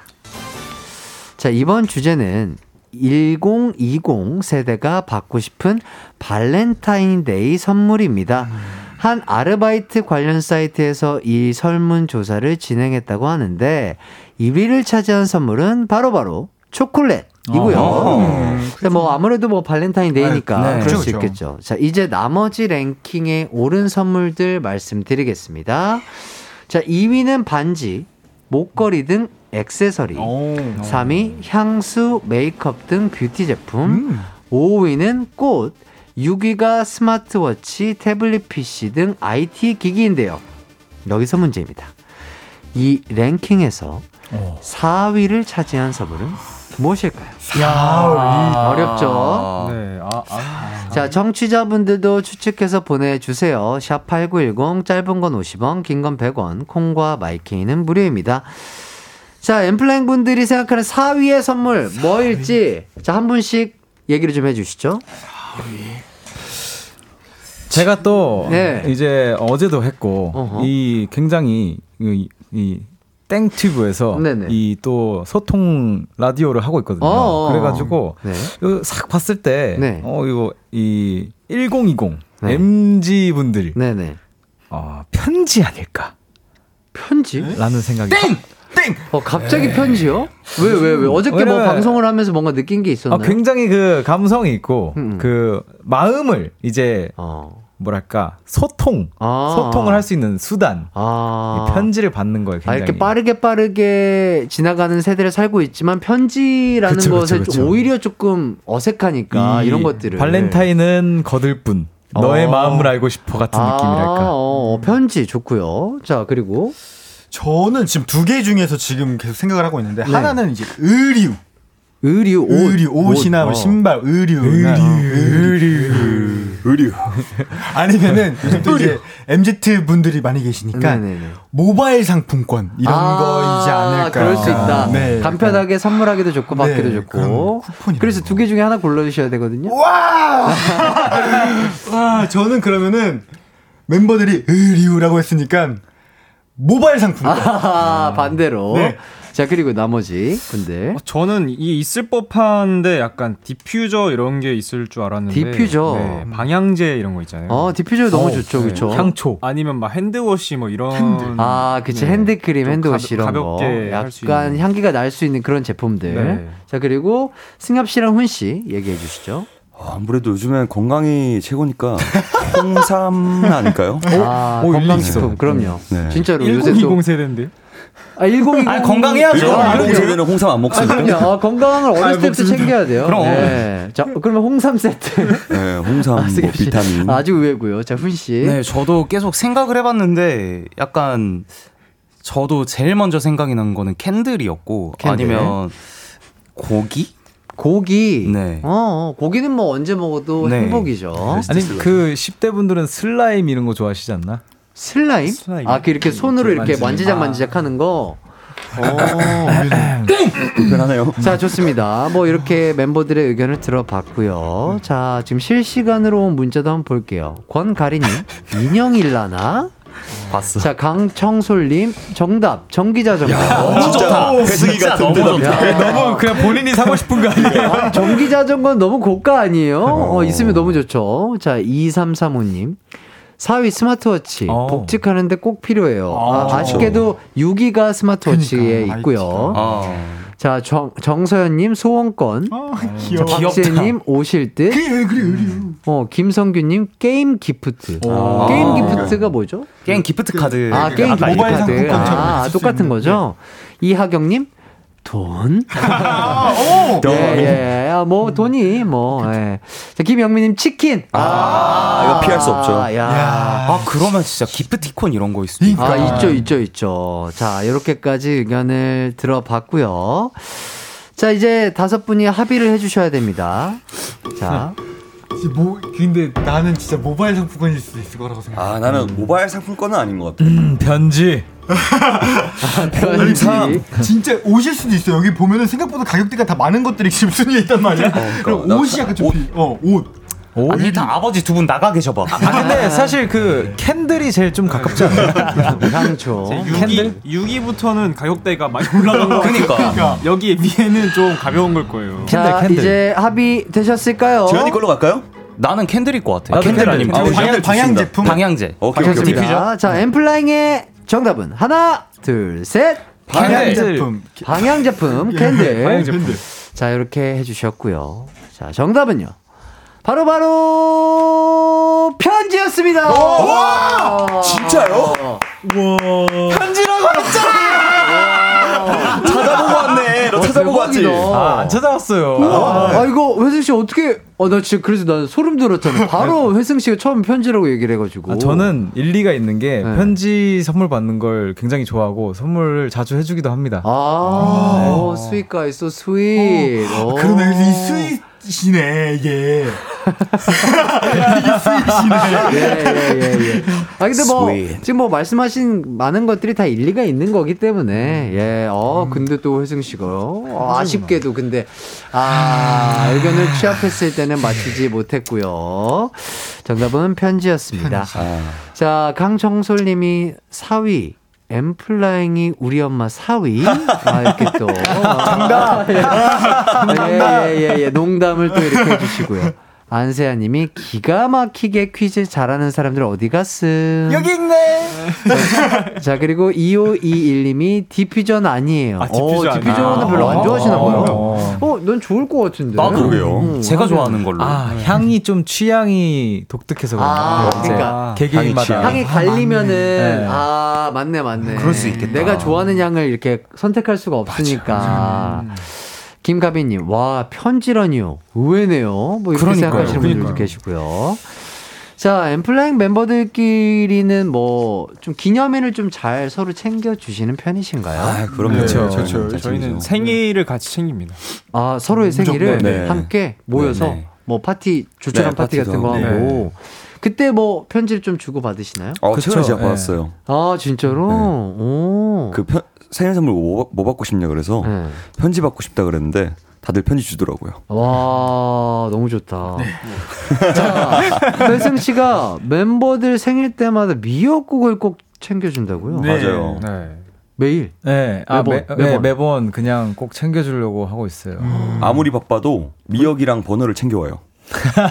자, 이번 주제는 1020 세대가 받고 싶은 발렌타인데이 선물입니다. 한 아르바이트 관련 사이트에서 이 설문조사를 진행했다고 하는데 1위를 차지한 선물은 바로바로 초콜릿이고요. 근데 뭐 아무래도 뭐 발렌타인데이니까 네, 네. 그럴 수. 있겠죠. 자, 이제 나머지 랭킹에 오른 선물들 말씀드리겠습니다. 자, 2위는 반지, 목걸이 등 액세서리. 3위 향수, 메이크업 등 뷰티 제품. 5위는 꽃. 6위가 스마트워치, 태블릿 PC 등 IT 기기인데요. 여기서 문제입니다. 이 랭킹에서 4위를 차지한 선물은 무엇일까요? 어렵죠? 네. 아, 아. 자, 청취자분들도 추측해서 보내주세요. 샵 8910, 짧은 건 50원, 긴 건 100원, 콩과 마이케이는 무료입니다. 자, 엠플라잉 분들이 생각하는 4위의 선물 뭐일지, 자, 한 분씩 얘기를 좀 해 주시죠. 제가 또 네. 이제 어제도 했고 어허. 이 굉장히 이, 이 땡튜브에서. 이 또 소통 라디오를 하고 있거든요. 어어. 그래가지고 네. 이거 싹 봤을 때, 네. 어 이거 이 1020 네. MG 분들 네네. 어, 편지 아닐까라는 편지? 생각이 어, 갑자기 편지요? 왜, 왜, 왜? 어저께 뭐 방송을 하면서 뭔가 느낀 게 아, 있었나요? 굉장히 그 감성이 있고 음. 그 마음을 이제 어. 뭐랄까 소통 아. 소통을 할 수 있는 수단 아. 이 편지를 받는 거예요. 아, 굉장히 이렇게 빠르게 빠르게 지나가는 세대를 살고 있지만 편지라는 그쵸, 그쵸, 것에 좀 그쵸. 오히려 조금 어색하니까 이 이런 것들을 발렌타인은 거들 뿐 너의 어. 마음을 알고 싶어 같은 아, 느낌이랄까. 어, 편지 좋고요. 자 그리고 저는 지금 두 개 중에서 지금 계속 생각을 하고 있는데 네. 하나는 이제 의류, 의류 옷, 의류 옷이나 뭐 옷, 어. 신발, 의류, 의류, 의류. 의류. [laughs] 아니면은 요즘 또 이제 MZ 분들이 많이 계시니까 네네네. 모바일 상품권 이런 아, 거이지 않을까. 그럴 수 있다. 네. 간편하게 선물하기도 좋고 네, 받기도 좋고. 그래서 두 개 중에 하나 골라주셔야 되거든요. 와! [laughs] 와, 저는 그러면은 멤버들이 의류라고 했으니까 모바일 상품권. 아, [laughs] 반대로. 네. 자, 그리고 나머지 분들. 어, 저는 이 있을 법한데 약간 디퓨저 이런 게 있을 줄 알았는데 디퓨저. 네, 방향제 이런 거 있잖아요. 어, 디퓨저 너무 좋죠, 그쵸? 향초 아니면 막 hand wash 뭐 이런 아, 그치. 네. 핸드크림, 좀 hand wash 이런 거. 가볍게 할수 약간. 향기가 날 수 있는 그런 제품들. 네. 자, 그리고 승협 씨랑 훈 씨 얘기해 주시죠. 아무래도 요즘엔 건강이 최고니까 홍삼 아닐까요? 아, 건강식품. 그럼요. 네. 진짜로 요새 또. 1020 세대인데. 아, 1020. 아니, 건강해야죠. 아, 10 그럼요. 세대는 홍삼 안 아, 먹습니까? 그럼요. 아, 건강을 어렸을 아, 때부터 먹습니다. 챙겨야 돼요. 그럼. 네. 자, 그러면 홍삼 세트. 네, 홍삼 뭐 승협 씨. 비타민. 아주 의외고요. 자, 훈 씨. 네, 저도 계속 생각을 해 봤는데 약간 저도 제일 먼저 생각이 난 거는 캔들이었고 캔들. 아니면 고기? 고기. 네. 어, 고기는 뭐 언제 먹어도 네. 행복이죠. 아니 그 10대 분들은 슬라임 이런 거 좋아하시지 않나? 슬라임? 슬라임. 아, 그 이렇게 손으로 이렇게. 만지작 아. 만지작 하는 거. 어. 불편하네요. 자, 좋습니다. 뭐 이렇게 멤버들의 의견을 들어봤고요. 자, 지금 실시간으로 온 문자도 한번 볼게요. 권가리님, 인형일라나? 봤어. 자, 강청솔님, 정답, 전기자전거. 진짜 배승이 같은 대답. 야. 너무 그냥 본인이 사고 싶은 거 아니에요? 아니, 전기자전거는 너무 고가 아니에요? 어, 있으면 너무 좋죠. 자, 2335님. 4위 스마트워치. 어. 복직하는데 꼭 필요해요. 아, 아, 아 쉽게도 6위가 스마트워치에 그러니까, 있고요. 아, 자, 정, 정서연님 소원권. 아, 자, 귀여워. 박재님 오실 듯. 그래, 왜 그래, 의류. 어, 김성규님 게임 기프트. 오. 게임 아. 기프트가 뭐죠? 게임 기프트 카드. 아, 게임 기프트 모바일 카드. 아, 똑같은. 거죠? 이하경님 돈? [laughs] 오! 예, 예. 아, 뭐, 돈이, 뭐, 예. 자, 김영민님 치킨. 아, 이거 피할 수 없죠. 야. 아, 그러면 진짜 기프티콘 이런 거 있을 수 있다. 아, 있죠, 있죠, 있죠. 자, 이렇게까지 의견을 들어봤고요. 자, 이제 다섯 분이 합의를 해주셔야 됩니다. 자, 뭐, 근데 나는 진짜 모바일 상품권일 수도 있을 거라고 생각해. 아, 나는 모바일 상품권은 아닌 것 같아. 음. 편지. [laughs] 진짜 옷일 수도 있어. 여기 보면은 생각보다 가격대가 다 많은 것들이 지금 순위에 있단 말이야. 그럼 나 옷이 사- 약간 좀 비, 어, 옷. 아니, 일단 아버지 두 분 나가 계셔봐. 아 근데 사실 그 캔들이 제일 좀 가깝지 않아요? 향초. 6위, 6위부터는 가격대가 많이 올라간 거 그니까. 여기 위에는 좀 가벼운 걸 거예요. 자, 캔들. 이제 합의 되셨을까요? 재현이 걸로 갈까요? 나는 캔들일 것 같아. 나도 캔들 캔들. 아니면 아, 방향, 캔들 방향. 제품. 방향제. 오케이, 오케이, 오케이. 자, 엠플라잉의 정답은 하나, 둘, 셋. 방향 캔들. 제품. 방향 제품 캔들. 방향 제품. 자, 이렇게 해 주셨고요. 자, 정답은요. 바로 바로 편지였습니다. 와! 진짜요? 편지라고 찾아보고 왔네. 너 찾아보고 왔지. 대박이다. 아, 안 찾아왔어요. 아, 이거 회승 씨 어떻게? 어, 나 진짜 그래서 난 소름 돋았잖아. 바로 회승 씨가 처음 편지라고 얘기를 해가지고. 아, 저는 일리가 있는 게 네. 편지 선물 받는 걸 굉장히 좋아하고 선물을 자주 해주기도 합니다. 아, 오, sweet guy, so sweet. 오. 그러네. 이 sweet이네, 이게. [laughs] 이게 sweet이네. 예, 예, 예, 예. 아, 근데 뭐, Sweet. 지금 뭐 말씀하신 많은 것들이 다 일리가 있는 거기 때문에, 예, 어, 근데 또 회승 씨가, 어, 아쉽게도 근데, 아, 의견을 취합했을 때는 맞히지 못했고요. 정답은 편지였습니다. 아, 자, 강정솔 님이 4위. 엠플라잉이 우리 엄마 사위? [laughs] 아, 이렇게 또. 정답! 예, 예, 예, 예. 농담을 또 이렇게 해주시고요. 안세아 님이 기가 막히게 퀴즈 잘하는 사람들 어디 갔음? 여기 있네. 자, 그리고 2521님이 디퓨전 아니에요. 아, 디퓨전 어, 디퓨전은. 별로 안 좋아하시나 봐요. 어. 어, 넌 좋을 것 같은데. 나도 그러게요. 음, 제가 완전- 좋아하는 걸로. 아, 향이 좀 취향이 독특해서 그런가. 아, 이제 그러니까. 개개인마다. 향이 갈리면은 네. 아 맞네 맞네. 그럴 수 있겠다. 내가 좋아하는 향을 이렇게 선택할 수가 없으니까. 김가빈님, 와 편지라니요. 의외네요. 뭐 이렇게 그러니까요. 생각하시는 분들도 그러니까요. 계시고요. 자, 엠플라잉 멤버들끼리는 뭐 좀 기념일을 좀 잘 서로 챙겨 주시는 편이신가요? 아, 그럼요. 그렇죠. 그렇죠. 저희는 생일을 같이 챙깁니다. 아, 서로의 생일을 네. 함께 모여서 네, 네. 뭐 파티 조촐한 네, 파티 같은 거 하고. 그때 뭐 편지를 좀 주고 받으시나요? 어, 그쵸, 최근에 제가 예. 받았어요. 아 진짜로? 오. 그 편, 생일 선물 뭐, 뭐 받고 싶냐 그래서 네. 편지 받고 싶다 그랬는데 다들 편지 주더라고요. 와 너무 좋다. 자, 배승 씨가 멤버들 생일 때마다 미역국을 꼭 챙겨준다고요? 네. 맞아요. 네. 매일. 네, 아, 매번, 매, 매번. 네, 매번 그냥 꼭 챙겨주려고 하고 있어요. 아무리 바빠도 미역이랑 버너를 챙겨와요.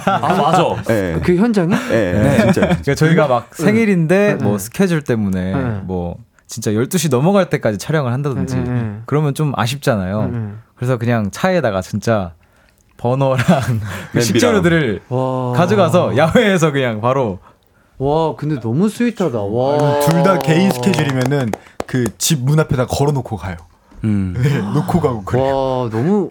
아 맞아. 예. 그 현장에? 예, 네. 진짜. 그러니까 저희가 막 생일인데 네. 뭐 스케줄 때문에 네. 뭐 진짜 12시 넘어갈 때까지 촬영을 한다든지 네, 네. 그러면 좀 아쉽잖아요. 네. 그래서 그냥 차에다가 진짜 버너랑 [laughs] 그. 식재료들을 와. 가져가서 야외에서 그냥 바로 와 근데 너무 스윗하다. 와. 둘 다 개인 스케줄이면은 그 집 문 앞에다 걸어놓고 가요. 음. 네, 놓고 가고 그래. 와 너무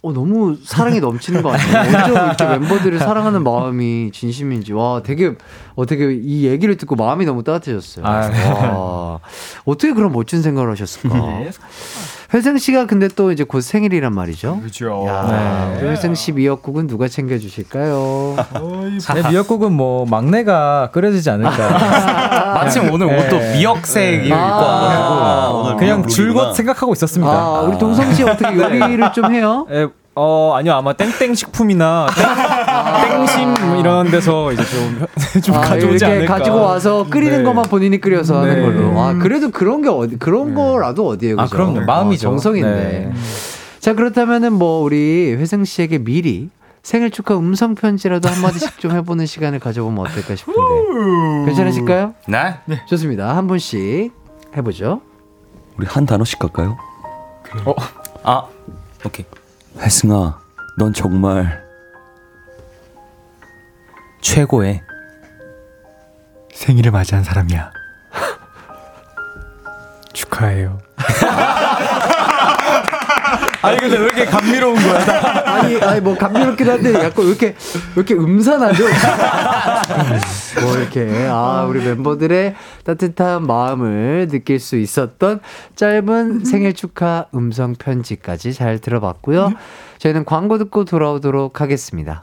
어 너무 사랑이 넘치는 것 같아요. [laughs] 어쩜 이렇게 멤버들을 사랑하는 마음이 진심인지 와 되게 어떻게 이 얘기를 듣고 마음이 너무 따뜻해졌어요. 아, 와 어떻게 그런 멋진 생각을 하셨을까? 네. 회생 씨가 근데 또 이제 곧 생일이란 말이죠. 그렇죠. 야, 네. 우리 회생 씨 미역국은 누가 챙겨주실까요? 네, 미역국은 뭐 막내가 끓여주지 않을까. [laughs] 마침 오늘 네. 옷도 미역색 입고 아, 와가지고 아, 오늘 그냥 줄곧. 생각하고 있었습니다. 아 우리 동성 씨 어떻게 요리를 좀 해요? 에, 어 아니요 아마 땡땡 식품이나 땡, 땡심 이런 데서 이제 좀, [laughs] 좀 아, 가져오지 이렇게 않을까. 가지고 와서 끓이는 네. 것만 본인이 끓여서 하는 네. 걸로. 아 그래도 그런 게 어디 그런 거라도 어디에요? 아, 그죠? 그럼요. 마음이죠. 어, 정성인데. 네. 자 그렇다면은 뭐 우리 회생 씨에게 미리 생일 축하 음성 편지라도 한 마디씩 좀 해보는 [laughs] 시간을 가져보면 어떨까 싶은데 괜찮으실까요? 네. 좋습니다. 한 분씩 해보죠. 우리 한 단어씩 갈까요? 아 오케이. 혜승아, 넌 정말 최고의 생일을 맞이한 사람이야. [laughs] 축하해요. [laughs] 아니 근데 왜 이렇게 감미로운 거야? [laughs] 아니 아니 뭐 감미롭기도 한데 약간 왜 이렇게 왜 이렇게 음산하죠? 뭐 이렇게 아 우리 멤버들의 따뜻한 마음을 느낄 수 있었던 짧은 생일 축하 음성 편지까지 잘 들어봤고요. 저희는 광고 듣고 돌아오도록 하겠습니다.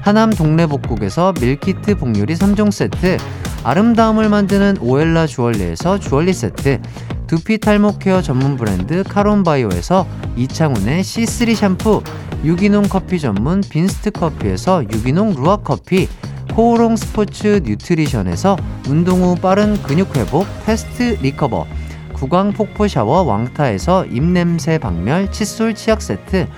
하남 동래복국에서 밀키트 복요리 3종 세트, 아름다움을 만드는 오엘라 주얼리에서 주얼리 세트, 두피 탈모 케어 전문 브랜드 카론바이오에서 이창훈의 C3 샴푸, 유기농 커피 전문 빈스트 커피에서 유기농 루아 커피, 코오롱 스포츠 뉴트리션에서 운동 후 빠른 근육 회복 패스트 리커버, 구강 폭포 샤워 왕타에서 입냄새 박멸 칫솔 치약 세트,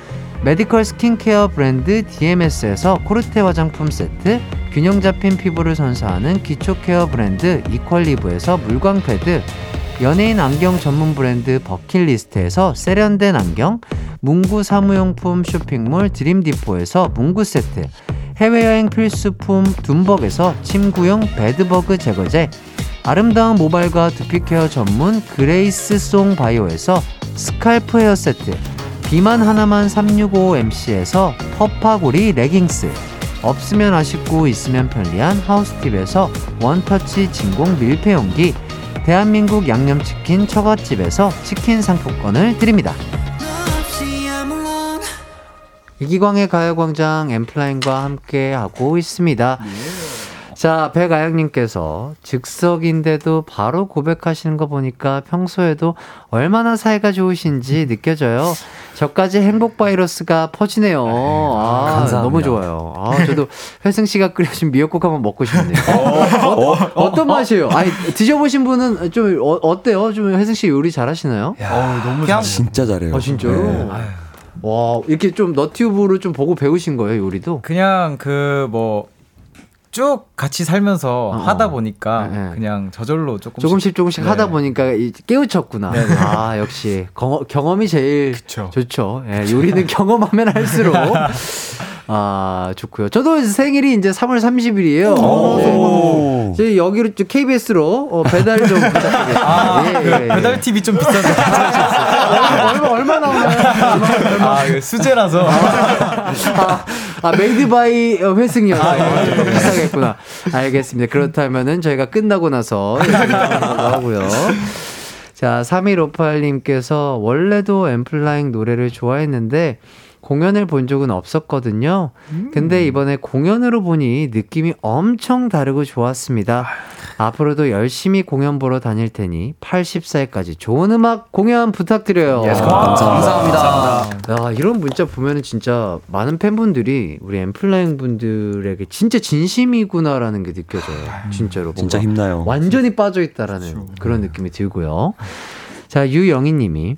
메디컬 스킨케어 브랜드 DMS에서 코르테 화장품 세트, 균형 잡힌 피부를 선사하는 기초 케어 브랜드 이퀄리브에서 물광 패드, 연예인 안경 전문 브랜드 버킷리스트에서 세련된 안경, 문구 사무용품 쇼핑몰 드림디포에서 문구 세트, 해외여행 필수품 둠벅에서 침구용 베드버그 제거제, 아름다운 모발과 두피케어 전문 그레이스 송 바이오에서 스칼프 헤어 세트, 비만 하나만 365MC에서 퍼파고리 레깅스, 없으면 아쉽고 있으면 편리한 하우스팁에서 원터치 진공 밀폐용기, 대한민국 양념치킨 처갓집에서 치킨 상품권을 드립니다. 이기광의 가요광장 엠플라인과 함께 하고 있습니다. 자, 백아영님께서 즉석인데도 바로 고백하시는 거 보니까 평소에도 얼마나 사이가 좋으신지 느껴져요. 저까지 행복 바이러스가 퍼지네요. 아, 감사합니다. 너무 좋아요. 아, 저도 회승 씨가 끓여준 미역국 한번 먹고 싶네요. 어, 떤 맛이에요? 아니, 드셔보신 분은 좀 어, 어때요? 좀 회승 씨 요리 잘하시나요? 너무 그냥 진짜 잘해요. 아, 진짜로? 네. 와, 이렇게 좀 너튜브를 좀 보고 배우신 거예요, 요리도? 그냥 그 뭐 쭉 같이 살면서 하다 보니까 네, 네. 그냥 저절로 조금씩 조금씩 조금씩 네. 하다 보니까 이- 깨우쳤구나. 네네. 아 역시 경험, 경험이 제일 그쵸. 좋죠. 예, 요리는 [laughs] 경험하면 할수록 아 좋고요. 저도 생일이 이제 3월 30일이에요. 네. 저희 여기로 좀 KBS로 어, 배달 좀 [laughs] 부탁드리겠습니다. 아, 예, 그 예, 예. 배달 팁이 좀 비싼데 얼마 얼마 나오나요? 아, 이거 수제라서 아, 아 made by 어, 회승이어서 조금 비싸겠구나. 알겠습니다. 그렇다면은 저희가 끝나고 나서 하고요. 자, 3158님께서 원래도 엠플라잉 노래를 좋아했는데 공연을 본 적은 없었거든요. 근데 이번에 공연으로 보니 느낌이 엄청 다르고 좋았습니다. 앞으로도 열심히 공연 보러 다닐 테니 80살까지 좋은 음악 공연 부탁드려요. 감사합니다. 야, 이런 문자 보면은 진짜 많은 팬분들이 우리 엠플라잉 분들에게 진짜 진심이구나라는 게 느껴져요. 진짜로. 진짜 힘나요. 완전히 빠져 있다라는 그런 느낌이 들고요. 자, 유영희 님이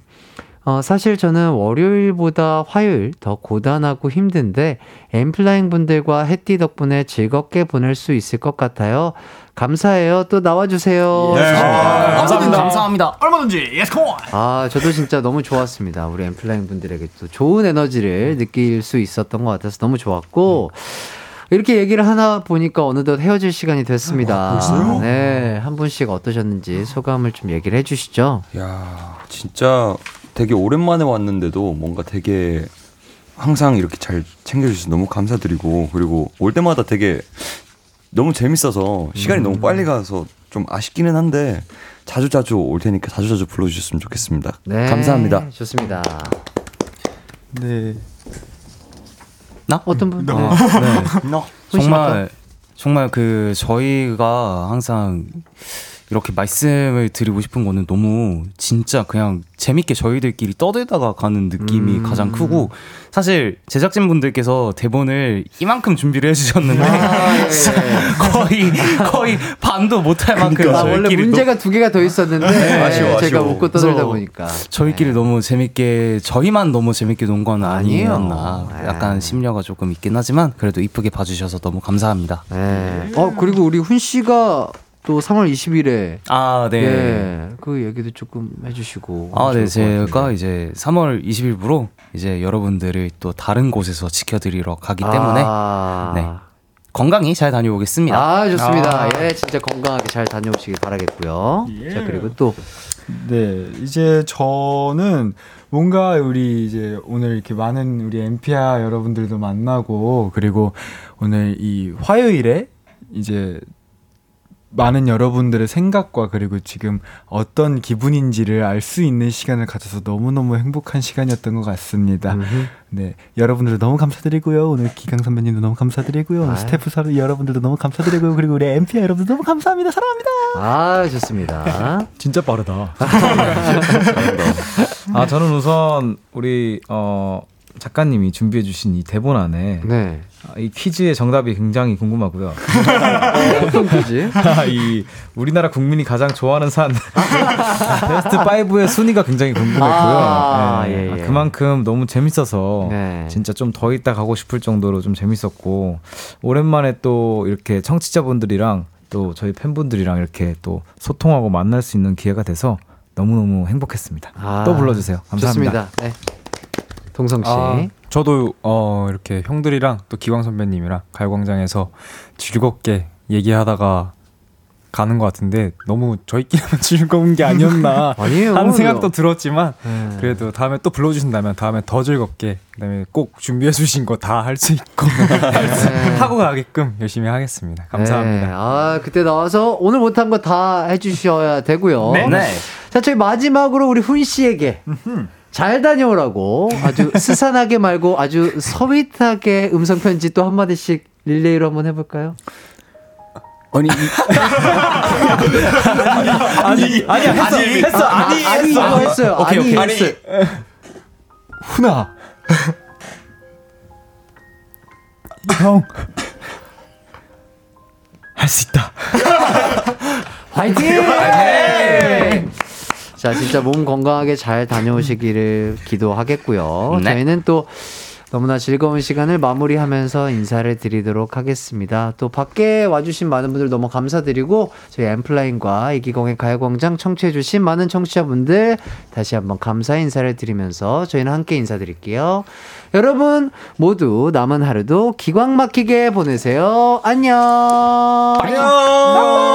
어, 사실 저는 월요일보다 화요일 더 고단하고 힘든데 엠플라잉 분들과 해띠 덕분에 즐겁게 보낼 수 있을 것 같아요. 감사해요. 또 나와주세요. 아, 감사합니다. 감사합니다. 얼마든지 yes 콘. 아, 저도 진짜 너무 좋았습니다. 우리 엠플라잉 분들에게 또 좋은 에너지를 느낄 수 있었던 것 같아서 너무 좋았고, 이렇게 얘기를 하나 보니까 어느덧 헤어질 시간이 됐습니다. 네, 한 분씩 어떠셨는지 소감을 좀 얘기를 해주시죠. 야, 진짜 되게 오랜만에 왔는데도 뭔가 되게 항상 이렇게 잘 챙겨주셔서 너무 감사드리고 그리고 올 때마다 되게 너무 재밌어서 시간이 너무 빨리 가서 좀 아쉽기는 한데 자주 자주 올 테니까 자주 자주 불러주셨으면 좋겠습니다. 네, 감사합니다. 좋습니다. 네. 나? 어떤 분? 어, 네. 정말 정말 그 저희가 항상 이렇게 말씀을 드리고 싶은 거는 너무 진짜 그냥 재밌게 저희들끼리 떠들다가 가는 느낌이 가장 크고 사실 제작진 분들께서 대본을 이만큼 준비를 해주셨는데 거의 거의 반도 못할 만큼 아, 원래 저희끼리 문제가 두 개가 더 있었는데 아쉬워, 제가 아쉬워. 웃고 떠들다 보니까 저희끼리 너무 재밌게 저희만 너무 재밌게 논건 아니에요. 아니었나 네. 약간 심려가 조금 있긴 하지만 그래도 이쁘게 봐주셔서 너무 감사합니다. 네. 어 그리고 우리 훈 씨가 또 3월 20일에 아 네. 예, 그 얘기도 조금 해 주시고. 아, 네. 제가. 이제 3월 20일부로 이제 여러분들을 또 다른 곳에서 지켜 드리러 가기 때문에 아, 네. 건강히 잘 다녀오겠습니다. 아, 좋습니다. 아. 예, 진짜 건강하게 잘 다녀오시길 바라겠고요. 자, 그리고 또. 네, 이제 저는 뭔가 우리 이제 오늘 이렇게 많은 우리 엠피아 여러분들도 만나고 그리고 오늘 이 화요일에 이제 많은 여러분들의 생각과 그리고 지금 어떤 기분인지를 알 수 있는 시간을 가져서 너무너무 행복한 시간이었던 것 같습니다. 네, 여러분들도 너무 감사드리고요. 오늘 기강 선배님도 너무 감사드리고요. 오늘 아유. 스태프 사로 여러분들도 너무 감사드리고요. 그리고 우리 엠피아 여러분들 너무 감사합니다. 사랑합니다. 아, 좋습니다. [laughs] 진짜 빠르다. [laughs] 아 저는 우선 우리 어 작가님이 준비해주신 이 대본 안에 네. 아, 이 퀴즈의 정답이 굉장히 궁금하고요. 어떤 퀴즈? [laughs] 이 우리나라 국민이 가장 좋아하는 산 [laughs] 베스트 5의 순위가 굉장히 궁금했고요. 아, 네. 예, 예. 아, 그만큼 너무 재밌어서 네. 진짜 좀 더 있다 가고 싶을 정도로 좀 재밌었고 오랜만에 또 이렇게 청취자분들이랑 또 저희 팬분들이랑 이렇게 또 소통하고 만날 수 있는 기회가 돼서 너무너무 행복했습니다. 아, 또 불러주세요. 감사합니다. 좋습니다. 네. 동성 씨. 아, 저도 어 이렇게 형들이랑 또 기광 선배님이랑 가요광장에서 즐겁게 얘기하다가 가는 것 같은데 너무 저희끼리만 [laughs] 즐거운 게 아니었나 [laughs] 아니에요. 하는 생각도 들었지만 네. 그래도 다음에 또 불러주신다면 다음에 더 즐겁게 그다음에 꼭 준비해 주신 거 다 할 수 있고 할 [laughs] 수- 네. 하고 가게끔 열심히 하겠습니다. 감사합니다. 네. 아, 그때 나와서 오늘 못한 거 다 해주셔야 되고요. 네. 자, 저희 마지막으로 우리 훈 씨에게 잘 다녀오라고 아주 [laughs] 스산하게 말고 아주 서윗하게 음성 편지 또 한마디씩 릴레이로 한번 해볼까요? 아니 이- 아니 아니야 했어 했어 아니 아니 했어 이거 했어요. 오케이, 아니 오케이. 했어요. 훈아. [laughs] 형. 할 수 있다. 화이팅! 자, 진짜 몸 건강하게 잘 다녀오시기를 기도하겠고요. 네. 저희는 또 너무나 즐거운 시간을 마무리하면서 인사를 드리도록 하겠습니다. 또 밖에 와주신 많은 분들 너무 감사드리고 저희 엠플라인과 이기공의 가요광장 청취해주신 많은 청취자분들 다시 한번 감사 인사를 드리면서 저희는 함께 인사드릴게요. 여러분 모두 남은 하루도 기광 막히게 보내세요. 안녕. 안녕.